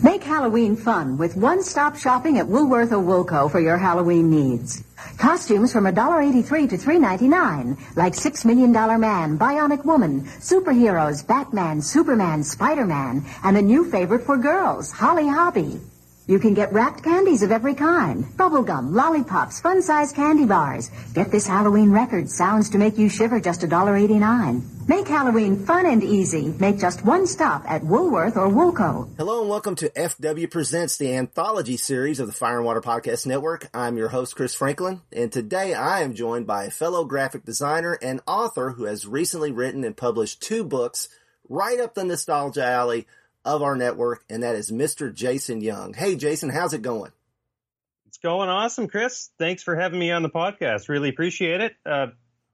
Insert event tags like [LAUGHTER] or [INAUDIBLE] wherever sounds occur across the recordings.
Make Halloween fun with one-stop shopping at Woolworth or Woolco for your Halloween needs. Costumes from $1.83 to $3.99, like Six Million Dollar Man, Bionic Woman, superheroes, Batman, Superman, Spider-Man, and a new favorite for girls, Holly Hobbie. You can get wrapped candies of every kind. Bubblegum, lollipops, fun-sized candy bars. Get this Halloween record. Sounds to make you shiver just $1.89. Make Halloween fun and easy. Make just one stop at Woolworth or Woolco. Hello and welcome to FW Presents, the anthology series of the Fire and Water Podcast Network. I'm your host, Chris Franklin, and today I am joined by a fellow graphic designer and author who has recently written and published two books right up the nostalgia alley of our network, and that is Mr. Jason Young. Hey, Jason, how's it going? It's going awesome, Chris. Thanks for having me on the podcast. Really appreciate it. Uh,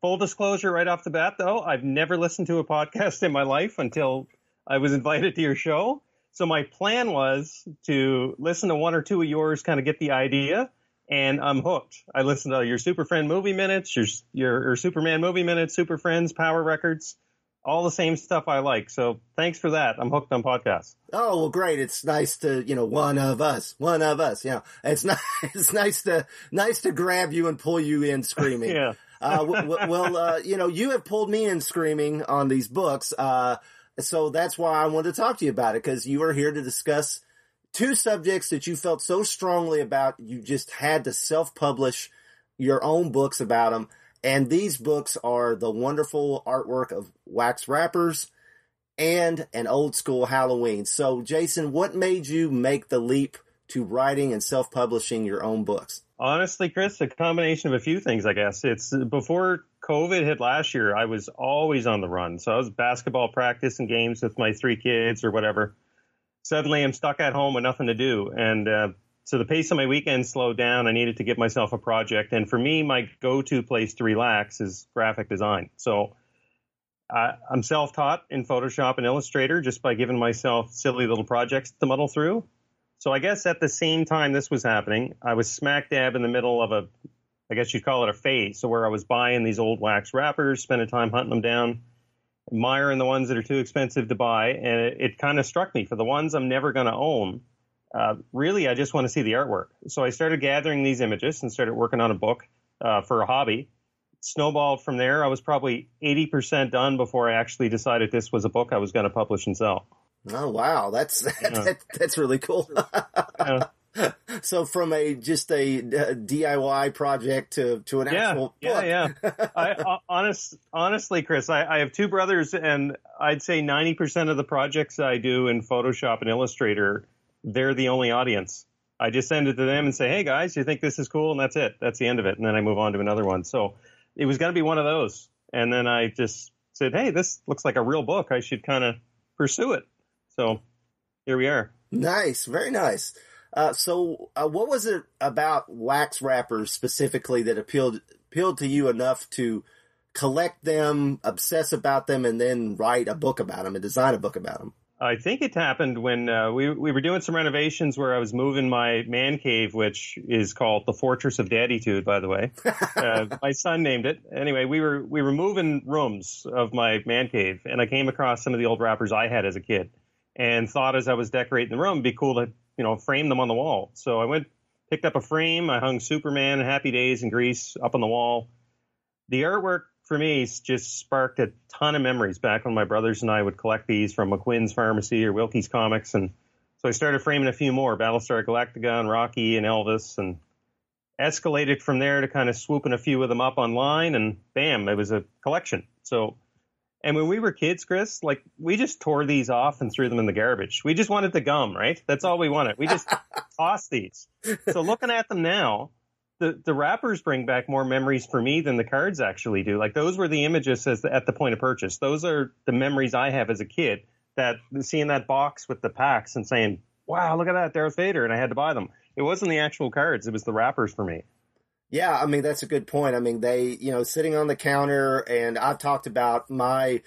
full disclosure right off the bat, though, I've never listened to a podcast in my life until I was invited to your show. So my plan was to listen to one or two of yours, kind of get the idea, and I'm hooked. I listened to your Super Friend movie minutes, your, your, your Superman movie minutes, Super Friends, Power Records all the same stuff I like. So thanks for that. I'm hooked on podcasts. Oh well, great. It's nice to you know one of us, one of us. You know, it's [LAUGHS] nice. It's nice to nice to grab you and pull you in screaming. [LAUGHS] yeah. Uh, well, uh, you know, you have pulled me in screaming on these books. Uh, so that's why I wanted to talk to you about it because you are here to discuss two subjects that you felt so strongly about. You just had to self-publish your own books about them. And these books are the wonderful artwork of wax wrappers and an old school Halloween. So, Jason, what made you make the leap to writing and self publishing your own books? Honestly, Chris, a combination of a few things, I guess. It's before COVID hit last year, I was always on the run. So I was basketball practice and games with my three kids or whatever. Suddenly I'm stuck at home with nothing to do. And uh, so the pace of my weekend slowed down. I needed to give myself a project. And for me, my go-to place to relax is graphic design. So I'm self-taught in Photoshop and Illustrator just by giving myself silly little projects to muddle through. So I guess at the same time this was happening, I was smack dab in the middle of a, I guess you'd call it a phase. So where I was buying these old wax wrappers, spending time hunting them down, admiring the ones that are too expensive to buy. And it, it kind of struck me for the ones I'm never going to own uh, really, I just want to see the artwork. So I started gathering these images and started working on a book uh, for a hobby. Snowballed from there. I was probably 80% done before I actually decided this was a book I was going to publish and sell. Oh, wow. That's, [LAUGHS] that, that's really cool. [LAUGHS] yeah. So from a just a, a, DIY project to to an yeah, actual yeah, book. yeah. [LAUGHS] I, uh, honest, honestly, Chris, I, I have two brothers, and I'd say ninety percent of the projects I do in Photoshop and Illustrator they're the only audience. I just send it to them and say, "Hey guys, you think this is cool?" And that's it. That's the end of it. And then I move on to another one. So it was going to be one of those. And then I just said, "Hey, this looks like a real book. I should kind of pursue it." So here we are. Nice, very nice. Uh, so, uh, what was it about wax wrappers specifically that appealed appealed to you enough to collect them, obsess about them, and then write a book about them and design a book about them? I think it happened when uh, we we were doing some renovations where I was moving my man cave, which is called the Fortress of Daddytude, by the way. [LAUGHS] uh, my son named it. Anyway, we were we were moving rooms of my man cave, and I came across some of the old wrappers I had as a kid, and thought as I was decorating the room, it'd be cool to you know frame them on the wall. So I went picked up a frame. I hung Superman and Happy Days and Grease up on the wall. The artwork for me just sparked a ton of memories back when my brothers and I would collect these from McQuinn's Pharmacy or Wilkie's Comics. And so I started framing a few more Battlestar Galactica and Rocky and Elvis and escalated from there to kind of swooping a few of them up online and bam, it was a collection. So, and when we were kids, Chris, like we just tore these off and threw them in the garbage. We just wanted the gum, right? That's all we wanted. We just [LAUGHS] tossed these. So looking at them now, the, the wrappers bring back more memories for me than the cards actually do. Like those were the images as the, at the point of purchase. Those are the memories I have as a kid. That seeing that box with the packs and saying, "Wow, look at that, Darth Vader," and I had to buy them. It wasn't the actual cards; it was the wrappers for me. Yeah, I mean that's a good point. I mean they, you know, sitting on the counter, and I've talked about my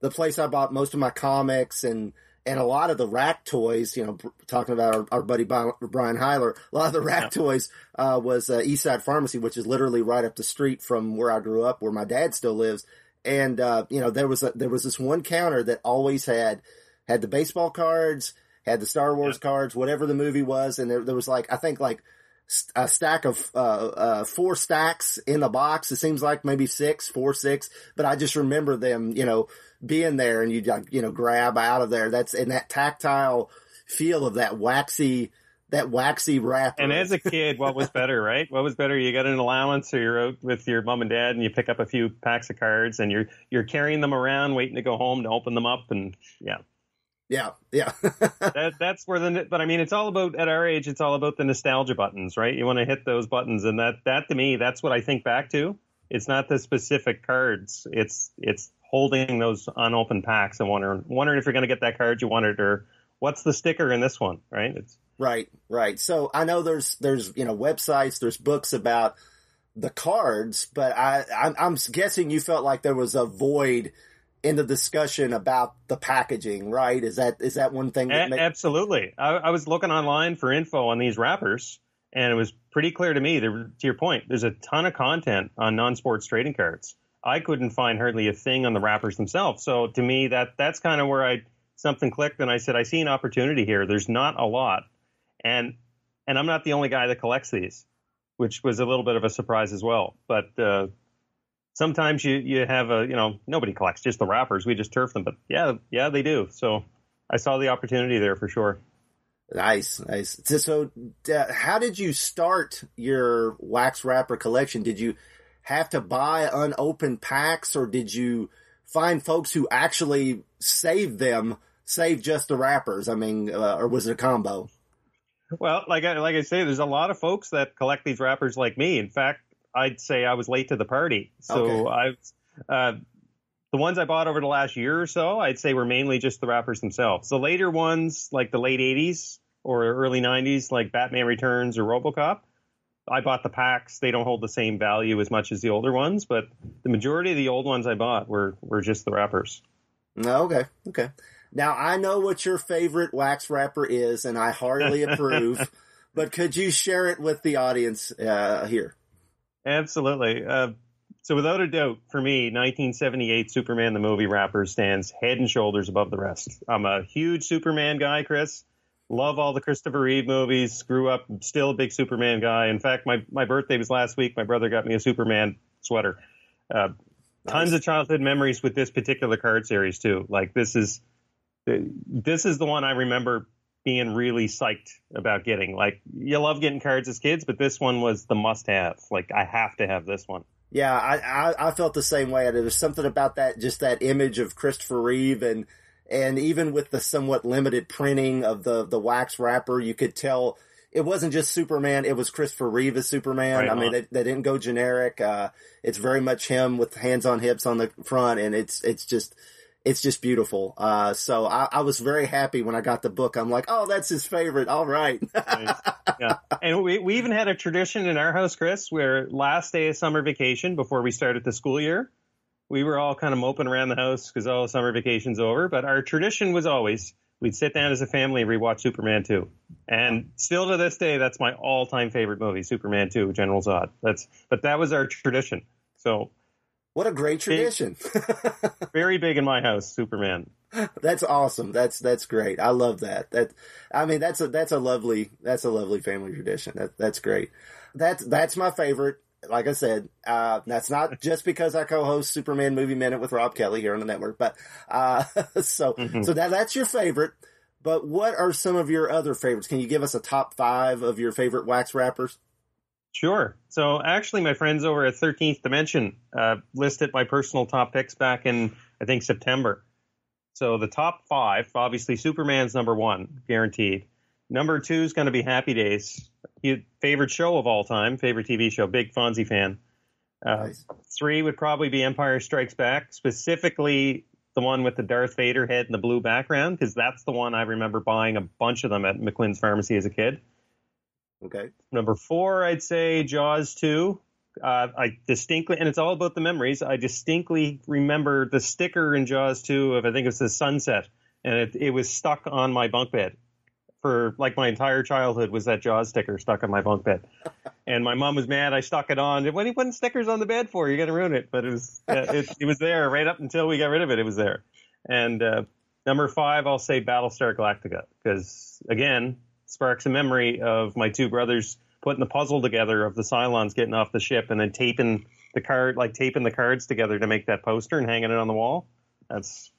the place I bought most of my comics and and a lot of the rack toys, you know, talking about our, our buddy Brian Heiler, a lot of the rack yeah. toys uh, was uh, Eastside Pharmacy, which is literally right up the street from where I grew up, where my dad still lives. And uh, you know, there was a, there was this one counter that always had had the baseball cards, had the Star Wars yeah. cards, whatever the movie was, and there, there was like I think like a stack of uh, uh, four stacks in the box. It seems like maybe six, four, six, but I just remember them, you know, being there and you you know grab out of there. That's in that tactile feel of that waxy that waxy wrapper. And as a kid, what was better, right? What was better? You got an allowance, or you're out with your mom and dad, and you pick up a few packs of cards, and you're you're carrying them around, waiting to go home to open them up, and yeah. Yeah, yeah. [LAUGHS] that, that's where the, but I mean, it's all about, at our age, it's all about the nostalgia buttons, right? You want to hit those buttons. And that, that to me, that's what I think back to. It's not the specific cards. It's, it's holding those unopened packs and wondering, wondering if you're going to get that card you wanted or what's the sticker in this one, right? It's, Right, right. So I know there's there's you know websites, there's books about the cards, but I I'm, I'm guessing you felt like there was a void in the discussion about the packaging, right? Is that is that one thing? That a- absolutely. I, I, was looking online for info on these wrappers, and it was pretty clear to me. There, to your point, there's a ton of content on non-sports trading cards. I couldn't find hardly a thing on the wrappers themselves. So to me, that that's kind of where I something clicked, and I said, I see an opportunity here. There's not a lot, and and I'm not the only guy that collects these, which was a little bit of a surprise as well. But uh, sometimes you you have a you know nobody collects just the wrappers. We just turf them, but yeah, yeah, they do. So I saw the opportunity there for sure. Nice, nice. So, so uh, how did you start your wax wrapper collection? Did you have to buy unopened packs, or did you find folks who actually saved them, save just the wrappers? I mean, uh, or was it a combo? Well, like I, like I say, there's a lot of folks that collect these wrappers like me. In fact, I'd say I was late to the party. So okay. I've uh, the ones I bought over the last year or so, I'd say were mainly just the wrappers themselves. The later ones, like the late '80s or early '90s, like Batman Returns or RoboCop, I bought the packs. They don't hold the same value as much as the older ones, but the majority of the old ones I bought were were just the wrappers. Okay, okay. Now I know what your favorite wax wrapper is, and I heartily [LAUGHS] approve. But could you share it with the audience uh, here? Absolutely. Uh, so without a doubt, for me, 1978 Superman the movie wrapper stands head and shoulders above the rest. I'm a huge Superman guy, Chris. Love all the Christopher Reeve movies. Grew up still a big Superman guy. In fact, my, my birthday was last week. My brother got me a Superman sweater. Uh, nice. Tons of childhood memories with this particular card series too. Like this is this is the one I remember being really psyched about getting. Like you love getting cards as kids, but this one was the must have. Like I have to have this one. Yeah, I, I, I felt the same way. There was something about that, just that image of Christopher Reeve and and even with the somewhat limited printing of the the wax wrapper, you could tell it wasn't just Superman; it was Christopher Reeve as Superman. Right I mean, they, they, didn't go generic. Uh, it's very much him with hands on hips on the front, and it's it's just it's just beautiful. Uh, so I, I, was very happy when I got the book. I'm like, oh, that's his favorite. All right. nice. [LAUGHS] Yeah. And we, we even had a tradition in our house, Chris, where last day of summer vacation before we started the school year, we were all kind of moping around the house because all summer vacation's over. But our tradition was always we'd sit down as a family and rewatch Superman 2. And still to this day, that's my all time favorite movie, Superman 2, General Zod. That's, but that was our tradition. So what a great tradition. [LAUGHS] very big in my house, Superman. That's awesome. That's that's great. I love that. That I mean that's a that's a lovely that's a lovely family tradition. That that's great. That's that's my favorite. Like I said, uh, that's not just because I co-host Superman Movie Minute with Rob Kelly here on the network, but uh, [LAUGHS] so mm-hmm. so that that's your favorite. But what are some of your other favorites? Can you give us a top five of your favorite wax wrappers? Sure. So actually, my friends over at 13th Dimension uh, listed my personal top picks back in, I think, September. So the top five, obviously, Superman's number one, guaranteed. Number two is going to be Happy Days. Favorite show of all time, favorite TV show, big Fonzie fan. Uh, nice. Three would probably be Empire Strikes Back, specifically the one with the Darth Vader head and the blue background, because that's the one I remember buying a bunch of them at McLean's Pharmacy as a kid. Okay. Number four, I'd say Jaws 2. Uh, I distinctly, and it's all about the memories. I distinctly remember the sticker in Jaws 2 of, I think it was the sunset, and it, it was stuck on my bunk bed for like my entire childhood was that Jaws sticker stuck on my bunk bed. [LAUGHS] and my mom was mad. I stuck it on. What are you putting stickers on the bed for? You're going to ruin it. But it was, [LAUGHS] it, it, was there right up until we got rid of it. It was there. And, uh, Number five, I'll say Battlestar Galactica because again, sparks a memory of my two brothers putting the puzzle together of the Cylons getting off the ship and then taping the card, like taping the cards together to make that poster and hanging it on the wall. That's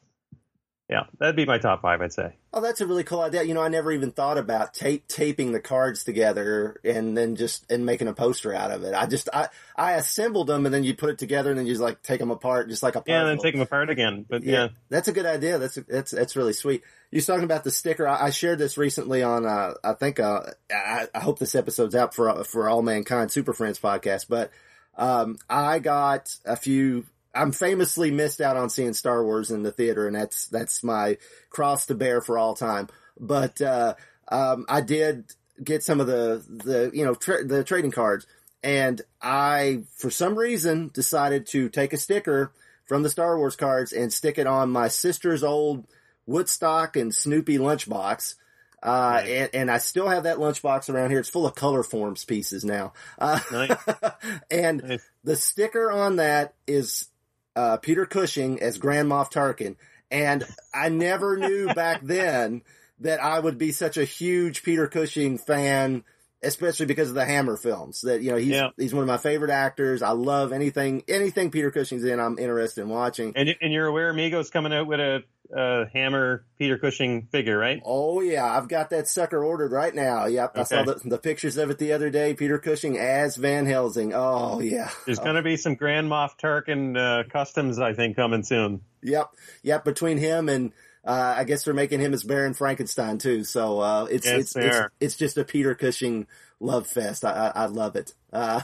yeah, that'd be my top five, I'd say. Oh, that's a really cool idea. You know, I never even thought about tape taping the cards together and then just and making a poster out of it. I just I I assembled them and then you put it together and then you just like take them apart, just like a puzzle. Yeah, and then take them apart again. But yeah, yeah. that's a good idea. That's that's that's really sweet. You're talking about the sticker. I, I shared this recently on. Uh, I think uh, I, I hope this episode's out for for All Mankind Super Friends podcast, but. Um, I got a few I'm famously missed out on seeing Star Wars in the theater, and that's that's my cross to bear for all time. But uh, um, I did get some of the the you know tra- the trading cards, and I for some reason decided to take a sticker from the Star Wars cards and stick it on my sister's old Woodstock and Snoopy lunchbox. Uh, and, and I still have that lunchbox around here. It's full of Colorforms pieces now. Uh, nice. [LAUGHS] and nice. the sticker on that is uh, Peter Cushing as Grand Moff Tarkin, and I never knew back [LAUGHS] then that I would be such a huge Peter Cushing fan, especially because of the Hammer films. That you know he's yeah. he's one of my favorite actors. I love anything anything Peter Cushing's in. I'm interested in watching. And and you're aware Mego's coming out with a uh, Hammer Peter Cushing figure, right? Oh yeah, I've got that sucker ordered right now. Yep, okay. I saw the, the, pictures of it the other day. Peter Cushing as Van Helsing. Oh yeah. There's oh. going to be some Grand Moff Tarkin uh, customs, I think, coming soon. Yep, yep. Between him and uh, I guess they're making him as Baron Frankenstein too. So uh, it's yes, it's, it's, it's just a Peter Cushing love fest. I, I, I love it. Uh,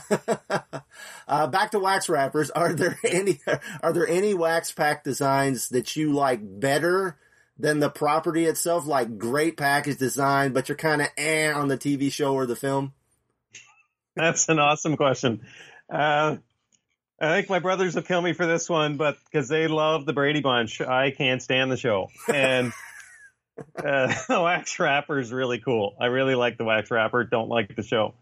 [LAUGHS] uh, back to wax wrappers. Are there [LAUGHS] any are there any wax pack designs that you like better than the property itself? Like great package design, but you're kind of eh on the TV show or the film. That's an awesome question. Uh, I think my brothers will kill me for this one, but because they love the Brady Bunch, I can't stand the show. And [LAUGHS] uh, [LAUGHS] the wax wrapper is really cool. I really like the wax wrapper. Don't like the show.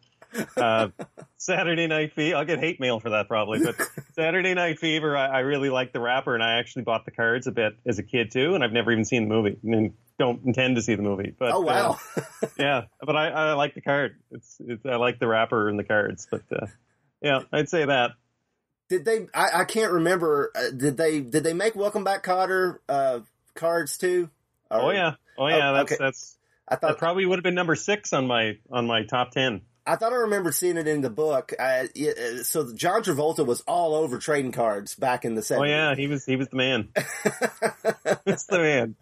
Uh, [LAUGHS] Saturday Night Fever. I'll get hate mail for that probably, but Saturday Night Fever. I, I, really like the wrapper, and I actually bought the cards a bit as a kid too. And I've never even seen the movie, and don't intend to see the movie. But oh wow, uh, yeah. But I, I, like the card. It's, it's, I like the wrapper and the cards. But uh, yeah, I'd say that. Did they? I, I can't remember. Uh, did they? Did they make Welcome Back, Kotter uh, cards too? Or, oh yeah. Oh yeah. Oh, that's okay. that's. I thought that probably would have been number six on my on my top ten. I thought I remembered seeing it in the book. Uh, so John Travolta was all over trading cards back in the 70s. Oh yeah, he was he was the man. [LAUGHS] That's the man.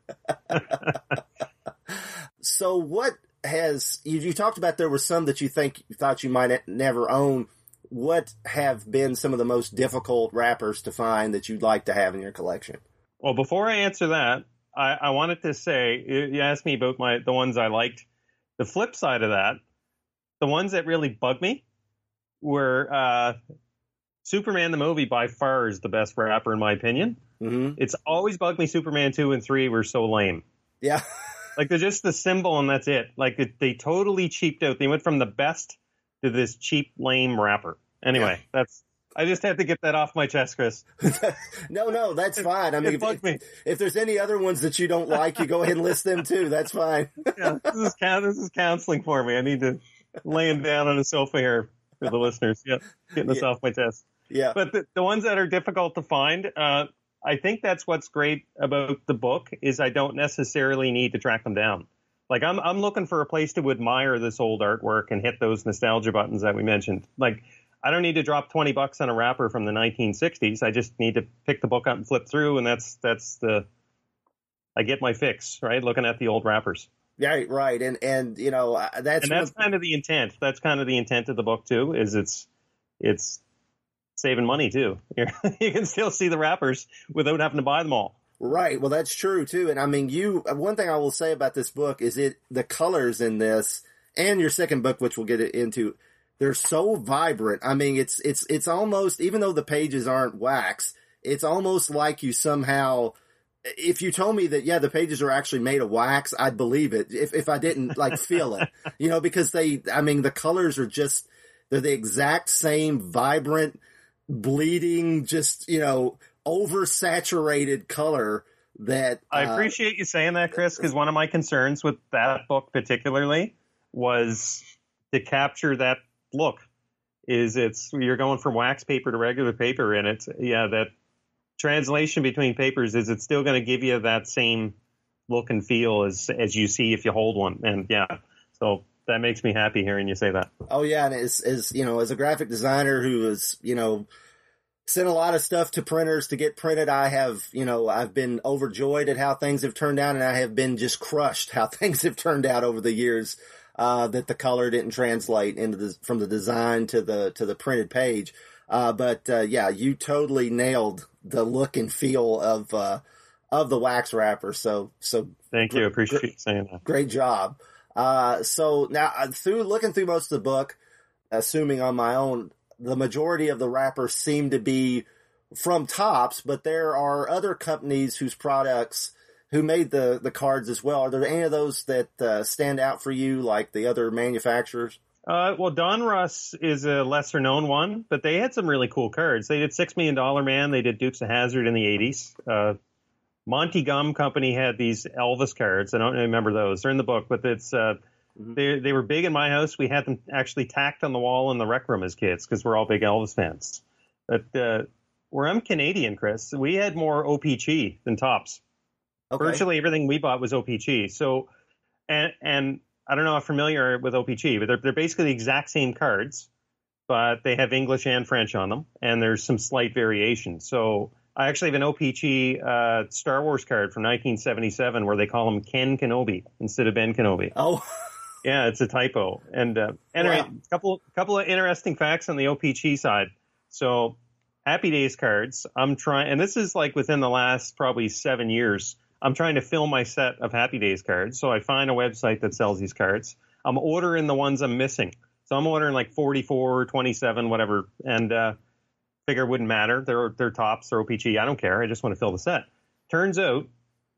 so what has you, you talked about there were some that you think you thought you might never own. What have been some of the most difficult wrappers to find that you'd like to have in your collection? Well, before I answer that, I, I wanted to say you asked me about my the ones I liked. The flip side of that the ones that really bugged me were uh, Superman the movie by far is the best wrapper in my opinion. Mm-hmm. It's always bugged me. Superman two and three were so lame. Yeah, [LAUGHS] like they're just the symbol and that's it. Like it, they totally cheaped out. They went from the best to this cheap lame wrapper. Anyway, yeah. that's I just had to get that off my chest, Chris. [LAUGHS] no, no, that's fine. I mean, if, if, if, there's any other ones that you don't like, you go ahead and list them too. That's fine. [LAUGHS] yeah, this is this is counseling for me. I need to laying down on a sofa here for the listeners. Yeah, getting this yeah. off my chest. Yeah. But the, the, ones that are difficult to find, uh, I think that's what's great about the book is I don't necessarily need to track them down. Like I'm I'm looking for a place to admire this old artwork and hit those nostalgia buttons that we mentioned. Like I don't need to drop 20 bucks on a wrapper from the 1960s. I just need to pick the book up and flip through and that's that's the I get my fix, right? Looking at the old wrappers. Right, right, and and you know uh, that's and that's kind of the intent. That's kind of the intent of the book too. Is it's it's saving money too. [LAUGHS] you can still see the wrappers without having to buy them all. Right. Well, that's true too. And I mean, you one thing I will say about this book is it the colors in this and your second book, which we'll get into, they're so vibrant. I mean, it's it's it's almost even though the pages aren't wax, it's almost like you somehow if you told me that yeah the pages are actually made of wax i'd believe it if, if i didn't like feel it [LAUGHS] you know because they i mean the colors are just they're the exact same vibrant bleeding just you know oversaturated color that I uh, appreciate you saying that, Chris, because one of my concerns with that book particularly was to capture that look. Is it's you're going from wax paper to regular paper, and it's yeah that translation between papers is it's still going to give you that same look and feel as as you see if you hold one, and yeah, so that makes me happy hearing you say that. Oh yeah, and as as you know, as a graphic designer who is you know sent a lot of stuff to printers to get printed, I have you know I've been overjoyed at how things have turned out, and I have been just crushed how [LAUGHS] things have turned out over the years. Uh, that the color didn't translate into the from the design to the to the printed page. Uh, but uh, yeah, you totally nailed the look and feel of uh, of the wax wrapper. So so thank you, appreciate gr- saying that. Great job. Uh, so now uh, through looking through most of the book, assuming on my own, the majority of the wrappers seem to be from Topps, but there are other companies whose products who made the the cards as well. Are there any of those that uh, stand out for you, like the other manufacturers? Uh, well, Donruss is a lesser known one, but they had some really cool cards. They did Six Million Dollar Man. They did Dukes of Hazzard in the '80s. Uh, Monty Gum Company had these Elvis cards. I don't remember those. They're in the book, but it's uh, mm-hmm. they they were big in my house. We had them actually tacked on the wall in the rec room as kids because we're all big Elvis fans. But uh, where I'm Canadian, Chris, we had more OPC than Topps. Okay. Virtually everything we bought was OPC. So, and and I don't know if familiar with OPC, but they're they're basically the exact same cards, but they have English and French on them, and there's some slight variation. So I actually have an OPC uh, Star Wars card from 1977 where they call him Ken Kenobi instead of Ben Kenobi. Oh. [LAUGHS] yeah, it's a typo. And uh, anyway, wow. a couple couple of interesting facts on the OPC side. So, Happy Days cards. I'm trying, and this is like within the last probably seven years. I'm trying to fill my set of Happy Days cards. So I find a website that sells these cards. I'm ordering the ones I'm missing. So I'm ordering like 44, 27, whatever. And uh, figure it wouldn't matter. They're they're Topps or OPC. I don't care. I just want to fill the set. Turns out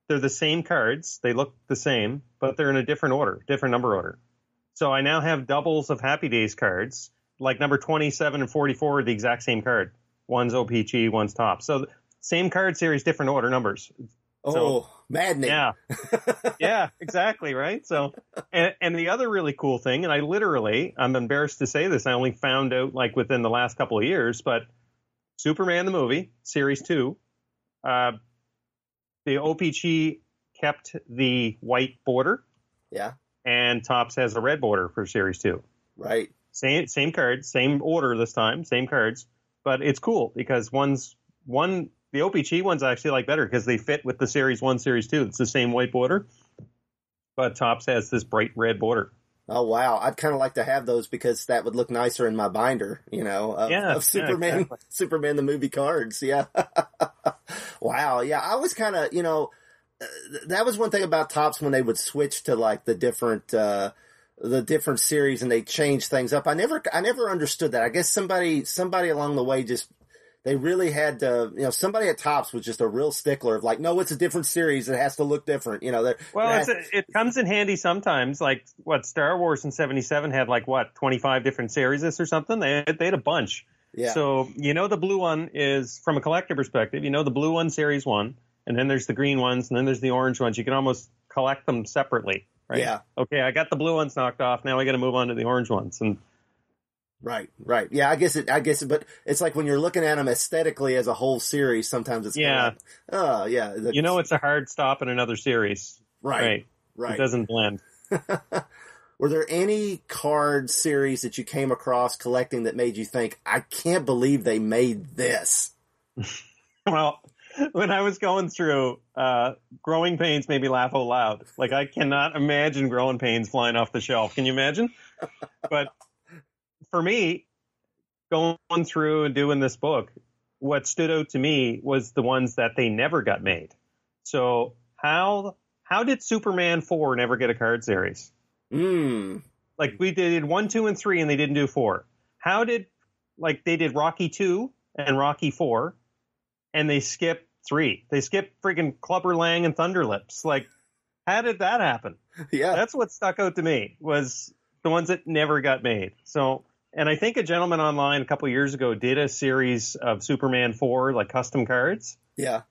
they're the same cards. They look the same, but they're in a different order, different number order. So I now have doubles of Happy Days cards. Like number 27 and 44 are the exact same card. One's OPC, one's Top. So same card series, different order numbers. Oh, so, maddening. Yeah. [LAUGHS] yeah, exactly, right? So, and, and, the other really cool thing, and I literally, I'm embarrassed to say this, I only found out like within the last couple of years, but Superman the movie, series two. Uh, the OPC kept the white border. Yeah. And Topps has a red border for series two. Right. Same same cards, same order this time, same cards, but it's cool because one's one the OPC ones I actually like better because they fit with the series one, series two. It's the same white border, but Topps has this bright red border. Oh wow, I'd kind of like to have those because that would look nicer in my binder, you know, of, yeah, of Superman, yeah, exactly. [LAUGHS] Superman the movie cards. Yeah. [LAUGHS] wow. Yeah, I was kind of, you know, uh, that was one thing about Topps when they would switch to like the different, uh, the different series and they change things up. I never, I never understood that. I guess somebody, somebody along the way just they really had to, you know, somebody at Topps was just a real stickler of like, no, it's a different series. It has to look different. You know, well, has, a, it comes in handy sometimes. Like what Star Wars in 77 had like what, 25 different series or something. They had, they had a bunch. Yeah. So, you know, the blue one is from a collector perspective, you know, the blue one series one, and then there's the green ones and then there's the orange ones. You can almost collect them separately. Right. Yeah. Okay. I got the blue ones knocked off. Now I got to move on to the orange ones. And, Right, right. Yeah, I guess it, I guess it, but it's like when you're looking at them aesthetically as a whole series, sometimes it's yeah. Like, oh, yeah. You know, it's a hard stop in another series. Right, right. right. It doesn't blend. [LAUGHS] Were there any card series that you came across collecting that made you think, I can't believe they made this? [LAUGHS] well, when I was going through, uh, Growing Pains made me laugh out loud. Like, I cannot imagine Growing Pains flying off the shelf. Can you imagine? [LAUGHS] But for me, going through and doing this book, what stood out to me was the ones that they never got made. So how how did Superman four never get a card series? Hmm. Like we did one, two, and three, and they didn't do four. How did like they did Rocky two and Rocky four, and they skipped three. They skipped freaking Clubber Lang and Thunderlips. Like, how did that happen? [LAUGHS] Yeah, that's what stuck out to me was the ones that never got made. So and I think a gentleman online a couple years ago did a series of Superman 4, like custom cards. Yeah.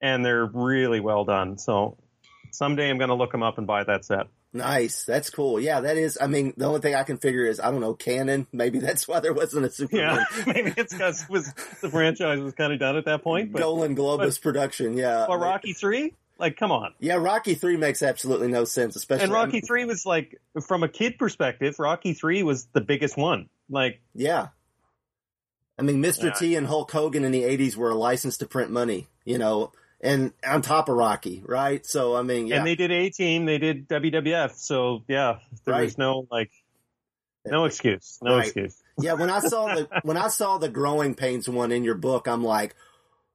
and they're really well done. So someday I'm going to look them up and buy that set. Nice. That's cool. Yeah, that is. I mean, the only thing I can figure is I don't know canon. Maybe that's why there wasn't a Superman. Yeah, [LAUGHS] maybe it's because was the franchise was kind of done at that point. But, Golan Globus but, production. Yeah. Or Rocky three. Like, come on. Yeah, Rocky three makes absolutely no sense, especially. And Rocky three was like, from a kid perspective, Rocky three was the biggest one. Like, yeah. I mean, Mr. Yeah. T and Hulk Hogan in the '80s were a license to print money. You know, and on top of Rocky, right? So I mean, yeah. And they did A Team, they did WWF, so yeah, there right. was no like, no excuse, no right. excuse. yeah, when I saw the [LAUGHS] when I saw the growing pains one in your book, I'm like,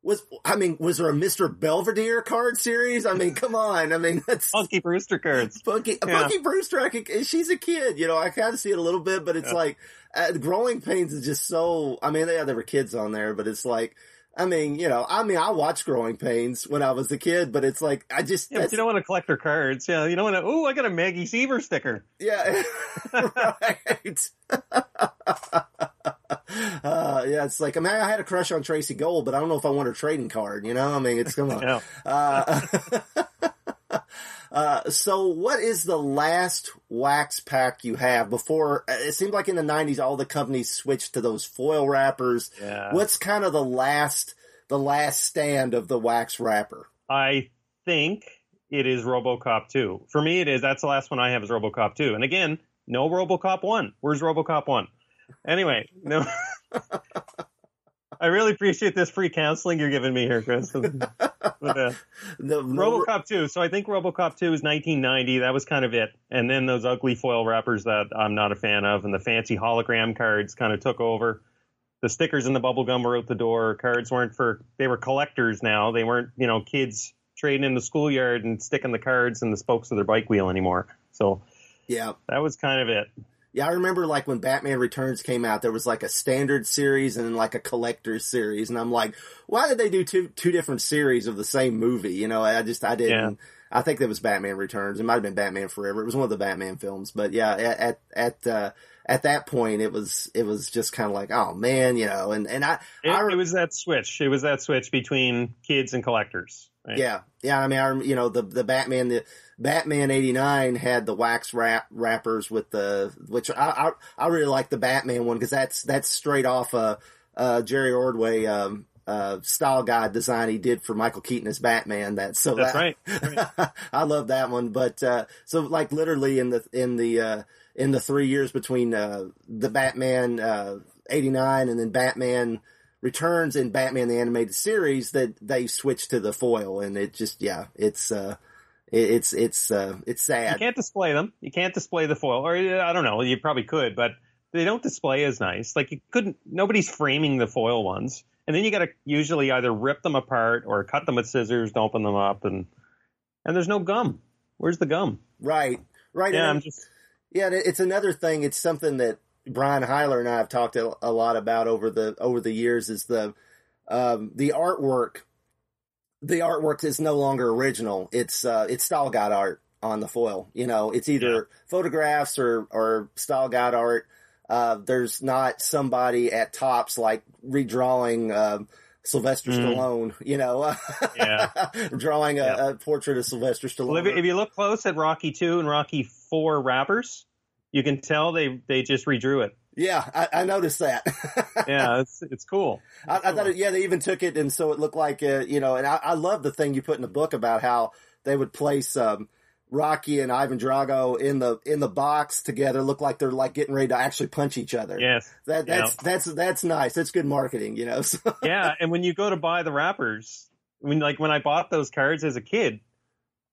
was I mean, was there a Mister Belvedere card series? I mean, come on, I mean, that's Punky Brewster cards. Punky, yeah. Punky Brewster, I can, she's a kid, you know, I kind of see it a little bit, but it's yeah. like uh, growing pains is just so. I mean, yeah, there were kids on there, but it's like I mean, you know, I mean, I watched Growing Pains when I was a kid, but it's like I just yeah, you don't want to collect her cards. Yeah, you don't want to. Oh, I got a Maggie Seaver sticker. Yeah, [LAUGHS] [LAUGHS] right. [LAUGHS] uh, yeah, it's like I mean, I had a crush on Tracey Gold, but I don't know if I want her trading card. You know, I mean, it's come on. [LAUGHS] uh, [LAUGHS] uh, so what is the last wax pack you have before it seemed like in the 90s all the companies switched to those foil wrappers. Yeah. what's kind of the last the last stand of the wax wrapper? I think it is robocop 2 for me it is that's the last one i have is robocop 2 and again no robocop 1 where's robocop 1 anyway no I really appreciate this free counseling you're giving me here, Chris. With, uh, [LAUGHS] no, no, RoboCop 2. So I think RoboCop 2 is 1990. That was kind of it. And then those ugly foil wrappers that I'm not a fan of, and the fancy hologram cards kind of took over. The stickers and the bubble gum were out the door. Cards weren't for they were collectors now. They weren't you know kids trading in the schoolyard and sticking the cards in the spokes of their bike wheel anymore. So yeah, that was kind of it. Yeah, I remember like when Batman Returns came out, there was like a standard series and then like a collector's series, and I'm like, why did they do two two different series of the same movie? You know, I just I didn't. Yeah. I think that was Batman Returns. It might have been Batman Forever. It was one of the Batman films, but yeah, at at uh, at that point, it was it was just kind of like, oh man, you know, and and I it, I it was that switch. It was that switch between kids and collectors. Right? Yeah, yeah. I mean, I you know the the Batman the Batman '89 had the wax wrap wrappers with the, which I I, I really like the Batman one because that's that's straight off a uh, Jerry Ordway um, uh, style guide design he did for Michael Keaton as Batman. That so that's that, right. [LAUGHS] I love that one. But uh, so like literally in the in the uh, in the three years between uh, the Batman '89 uh, and then Batman Returns and Batman the animated series, that they switched to the foil, and it just yeah, it's. Uh, it's it's uh, it's sad. You can't display them. You can't display the foil, or I don't know. You probably could, but they don't display as nice. Like you couldn't. Nobody's framing the foil ones, and then you got to usually either rip them apart or cut them with scissors to open them up, and and there's no gum. Where's the gum? Right, right. Yeah, I'm just. Yeah, it's another thing. It's something that Brian Heiler and I have talked a, lot about over the over the years. Is the um, the artwork the artwork is no longer original. It's uh, it's style guide art on the foil. You know, it's either yeah. photographs or or style guide art. Uh, there's not somebody at Topps like redrawing um, Sylvester mm. Stallone. You know, [LAUGHS] yeah. drawing a, yeah. a, portrait of Sylvester Stallone. Well, if, if you look close at Rocky Two and Rocky Four wrappers, you can tell they they just redrew it. Yeah, I, I noticed that. [LAUGHS] yeah, it's it's cool. It's I, I thought, it, yeah, they even took it, and so it looked like, uh, you know, and I, I love the thing you put in the book about how they would place um, Rocky and Ivan Drago in the in the box together, look like they're like getting ready to actually punch each other. Yes, that that's yeah. that's that's nice. That's good marketing, you know. [LAUGHS] yeah, and when you go to buy the wrappers, when like when I bought those cards as a kid,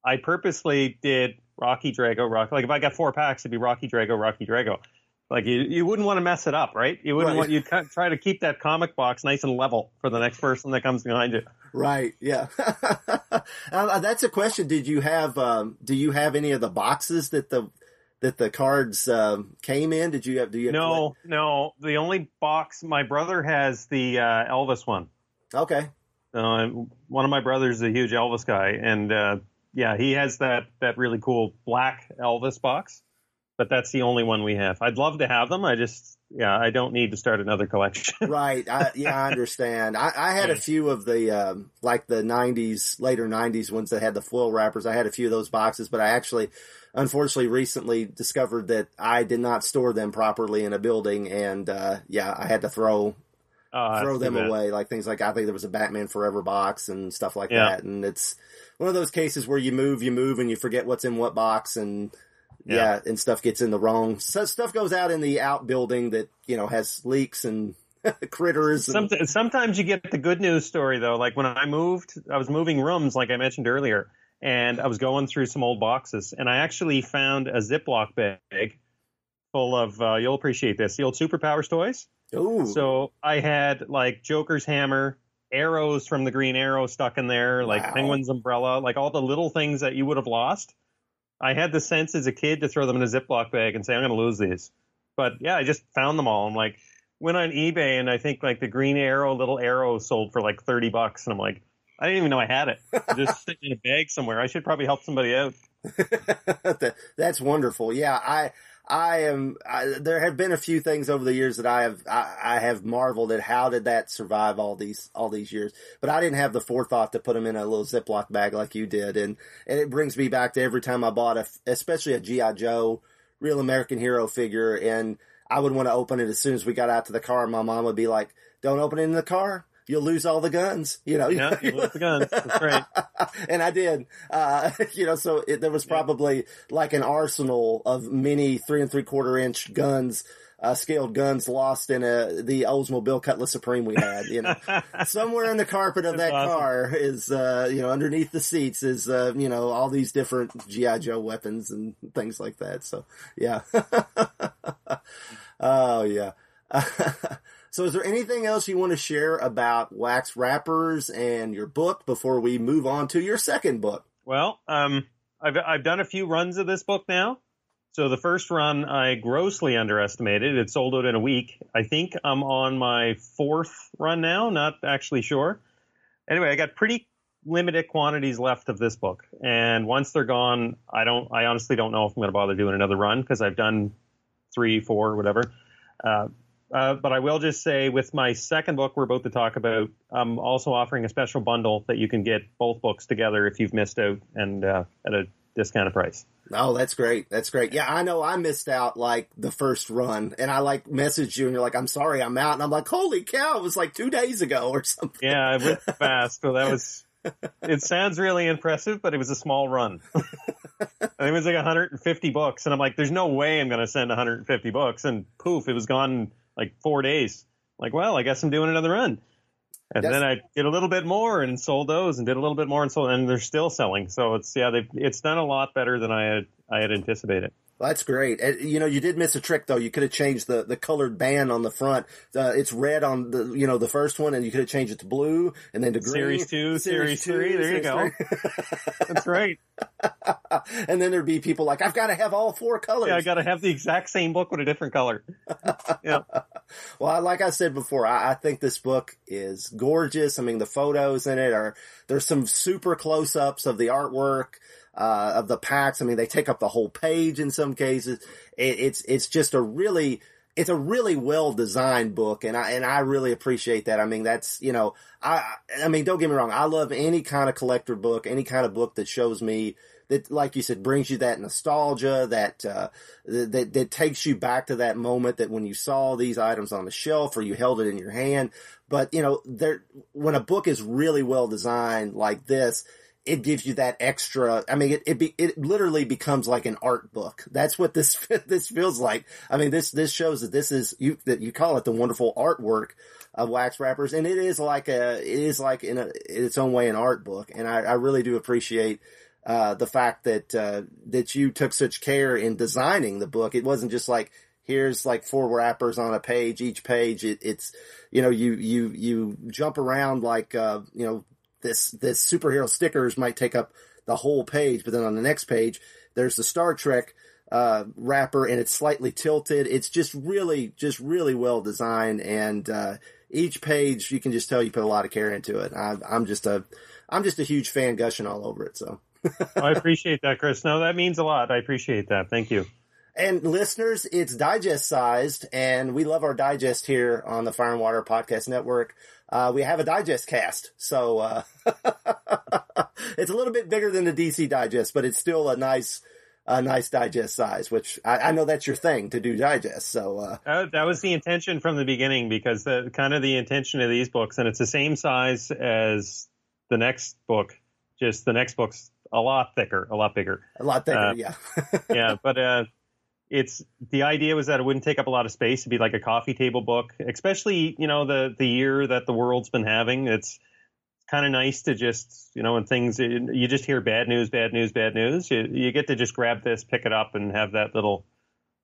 I purposely did Rocky Drago, Rocky. Like if I got four packs, it'd be Rocky Drago, Rocky Drago. Like you, you wouldn't want to mess it up, right? You wouldn't right. want you try to keep that comic box nice and level for the next person that comes behind you. Right. Yeah. [LAUGHS] uh, that's a question. Did you have? Um, do you have any of the boxes that the that the cards um, came in? Did you have? Do you? Have no, no. The only box my brother has the uh, Elvis one. Okay. Uh, one of my brothers is a huge Elvis guy, and uh, yeah, he has that that really cool black Elvis box. but that's the only one we have. I'd love to have them. I just, yeah, I don't need to start another collection. [LAUGHS] right. I, yeah, I understand. I, I had a few of the, um, like the '90s, later '90s ones that had the foil wrappers. I had a few of those boxes, but I actually, unfortunately, recently discovered that I did not store them properly in a building, and uh, yeah, I had to throw Oh, throw them away. Like things like I think there was a Batman Forever box and stuff like Yeah. that, and it's one of those cases where you move, you move, and you forget what's in what box, and yeah, Yeah. and stuff gets in the wrong. So stuff goes out in the outbuilding that you know has leaks and [LAUGHS] critters. And, Some, sometimes you get the good news story though. Like when I moved, I was moving rooms, like I mentioned earlier, and I was going through some old boxes, and I actually found a Ziploc bag full of. Uh, you'll appreciate this. The old Superpowers toys. Ooh, So I had like Joker's hammer, arrows from the Green Arrow stuck in there, like Wow. Penguin's umbrella, like all the little things that you would have lost. I had the sense as a kid to throw them in a Ziploc bag and say, I'm going to lose these. But yeah, I just found them all. I'm like, went on eBay and I think like the Green Arrow little arrow sold for like 30 bucks. And I'm like, I didn't even know I had it. [LAUGHS] It just sitting in a bag somewhere. I should probably help somebody out. [LAUGHS] That's wonderful. Yeah, I I am. I, there have been a few things over the years that I have I, I have marveled at how did that survive all these all these years. But I didn't have the forethought to put them in a little Ziploc bag like you did, and and it brings me back to every time I bought a, especially a GI Joe, real American hero figure, and I would want to open it as soon as we got out to the car. My mom would be like, "Don't open it in the car." You'll lose all the guns, you know. Yeah, you lose the guns. That's right. [LAUGHS] and I did. Uh, [LAUGHS] you know, so it, there was probably like an arsenal of many three and three quarter inch guns, uh, scaled guns lost in a, the Oldsmobile Cutlass Supreme we had, you know. [LAUGHS] Somewhere in the carpet of that awesome. car is, uh, you know, underneath the seats is, uh, you know, all these different G.I. Joe weapons and things like that. So, yeah. oh, yeah. So is there anything else you want to share about wax wrappers and your book before we move on to your second book? Well, um, I've I've done a few runs of this book now. So the first run I grossly underestimated. It sold out in a week. I think I'm on my fourth run now. Not actually sure. Anyway, I got pretty limited quantities left of this book, and once they're gone, I don't. I honestly don't know if I'm going to bother doing another run because I've done three, four, whatever. Uh, uh, but I will just say, with my second book, we're about to talk about, I'm also offering a special bundle that you can get both books together if you've missed out and uh, at a discounted price. Oh, that's great. That's great. Yeah, I know I missed out like the first run and I like messaged you and you're like, I'm sorry, I'm out. And I'm like, holy cow, it was like two days ago or something. Yeah, it went [LAUGHS] fast, so that was. It sounds really impressive, but it was a small run. [LAUGHS] It was like 150 books, and I'm like, "There's no way I'm going to send 150 books." And poof, it was gone like four days. Like, well, I guess I'm doing another run. And That's- then I did a little bit more and sold those, and did a little bit more and sold, and they're still selling. So it's yeah, they it's done a lot better than I had I had anticipated. That's great. You know, you did miss a trick though. You could have changed the, the colored band on the front. Uh, it's red on the, you know, the first one and you could have changed it to blue and then to green. Series two, series three, there you go. [LAUGHS] That's right. [LAUGHS] and then there'd be people like, I've got to have all four colors. Yeah, I got to have the exact same book with a different color. [LAUGHS] Yeah. Well, like I said before, I, I think this book is gorgeous. I mean, the photos in it are, there's some super close ups of the artwork, uh, of the packs. I mean, they take up the whole page in some cases. It, it's, it's just a really, it's a really well designed book and I, and I really appreciate that. I mean, that's, you know, I, I mean, don't get me wrong. I love any kind of collector book, any kind of book that shows me that, like you said, brings you that nostalgia, that, uh, that, that takes you back to that moment that when you saw these items on the shelf or you held it in your hand. But, you know, there, when a book is really well designed like this, it gives you that extra. I mean, it it, be, it literally becomes like an art book. That's what this [LAUGHS] this feels like. I mean, this this shows that this is you that you call it the wonderful artwork of wax wrappers, and it is like a it is like in, a, in its own way an art book. And I, I really do appreciate uh, the fact that uh, that you took such care in designing the book. It wasn't just like here's like four wrappers on a page. Each page, it, it's you know you you you jump around like uh, you know this this superhero stickers might take up the whole page, but then on the next page there's the Star Trek uh, wrapper and it's slightly tilted. It's just really just really well designed and uh, each page you can just tell you put a lot of care into it. I, I'm just a I'm just a huge fan gushing all over it. So. I appreciate that, Chris. No, that means a lot. I appreciate that. Thank you. And listeners, it's digest sized, and we love our digest here on the Fire and Water Podcast Network. Uh, we have a digest cast, so uh, [LAUGHS] it's a little bit bigger than the DC digest, but it's still a nice, a nice digest size. Which I, I know that's your thing to do digest. So uh, uh, that was the intention from the beginning, because the kind of the intention of these books, and it's the same size as the next book. Just the next book's a lot thicker, a lot bigger, a lot thicker. Uh, yeah, [LAUGHS] yeah, but uh, it's the idea was that it wouldn't take up a lot of space to be like a coffee table book, especially you know the the year that the world's been having. It's kind of nice to just you know when things you just hear bad news, bad news, bad news. You, you get to just grab this, pick it up, and have that little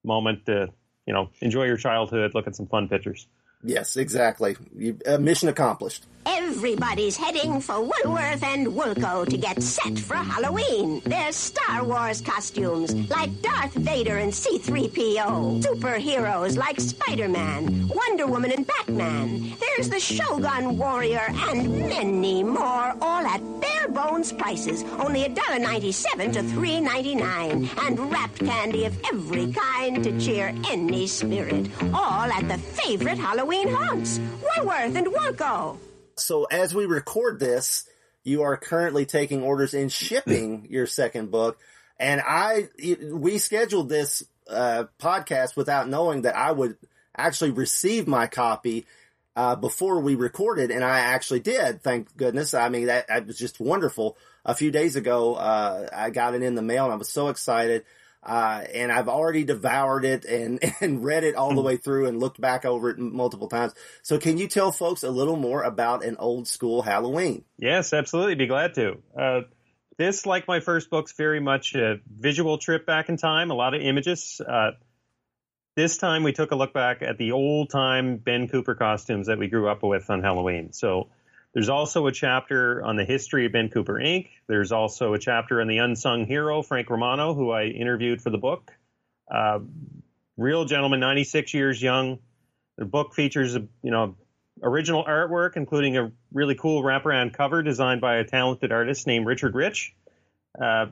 moment to you know enjoy your childhood, look at some fun pictures. Yes, exactly. You, uh, mission accomplished. Everybody's heading for Woolworth and Woolco to get set for Halloween. There's Star Wars costumes like Darth Vader and C-3PO. Superheroes like Spider-Man, Wonder Woman and Batman. There's the Shogun Warrior and many more, all at bare bones prices. Only $1.97 to $3.99. And wrapped candy of every kind to cheer any spirit. All at the favorite Halloween haunts, Woolworth and Woolco. So as we record this, you are currently taking orders and shipping [LAUGHS] your second book. And I, we scheduled this uh, podcast without knowing that I would actually receive my copy uh, before we recorded, and I actually did. Thank goodness. I mean, that, that was just wonderful. A few days ago, uh, I got it in the mail, and I was so excited. Uh, and I've already devoured it and, [LAUGHS] and read it all the way through and looked back over it multiple times. So can you tell folks a little more about an old school Halloween? Yes, absolutely. Be glad to. Uh, this, like my first book's very much a visual trip back in time, a lot of images. Uh, this time we took a look back at the old time Ben Cooper costumes that we grew up with on Halloween. So there's also a chapter on the history of Ben Cooper Inc. There's also a chapter on the unsung hero, Frank Romano, who I interviewed for the book. Uh, real gentleman, 96 years young. The book features, you know, original artwork, including a really cool wraparound cover designed by a talented artist named Richard Rich. Uh,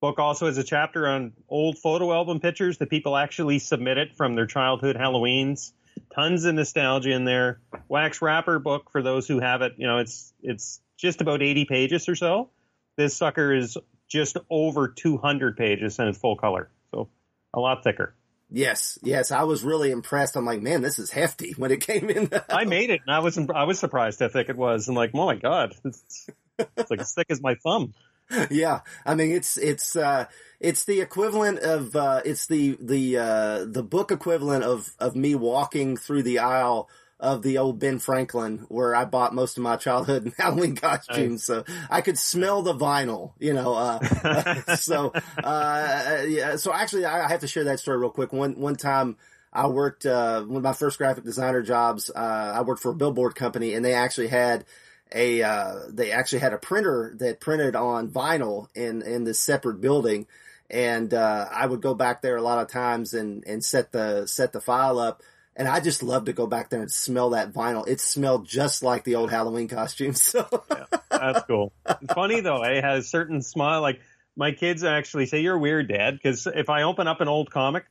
book also has a chapter on old photo album pictures that people actually submitted from their childhood Halloweens tons of nostalgia in there. Wax wrapper book for those who have it. You know, it's it's just about 80 pages or so. This sucker is just over 200 pages and it's full color, so a lot thicker. Yes, yes, I was really impressed. I'm like, man, this is hefty [LAUGHS] when it came in. I made it, and I was I was surprised how thick it was. I'm like, oh my god, it's, it's like as thick as my thumb. [LAUGHS] Yeah, I mean, it's it's uh, it's the equivalent of uh, it's the the uh, the book equivalent of of me walking through the aisle of the old Ben Franklin where I bought most of my childhood [LAUGHS] Halloween costumes. Nice. So I could smell the vinyl, you know. Uh, [LAUGHS] so uh, yeah, so actually I have to share that story real quick. One one time. I worked uh, one of my first graphic designer jobs. Uh, I worked for a billboard company, and they actually had a uh, they actually had a printer that printed on vinyl in in this separate building and uh, I would go back there a lot of times and and set the set the file up. And I just love to go back there and smell that vinyl. It smelled just like the old Halloween costumes. [LAUGHS] So yeah, that's cool. Funny though, it has a certain smile. Like my kids actually say, "You're weird, Dad," because if I open up an old comic,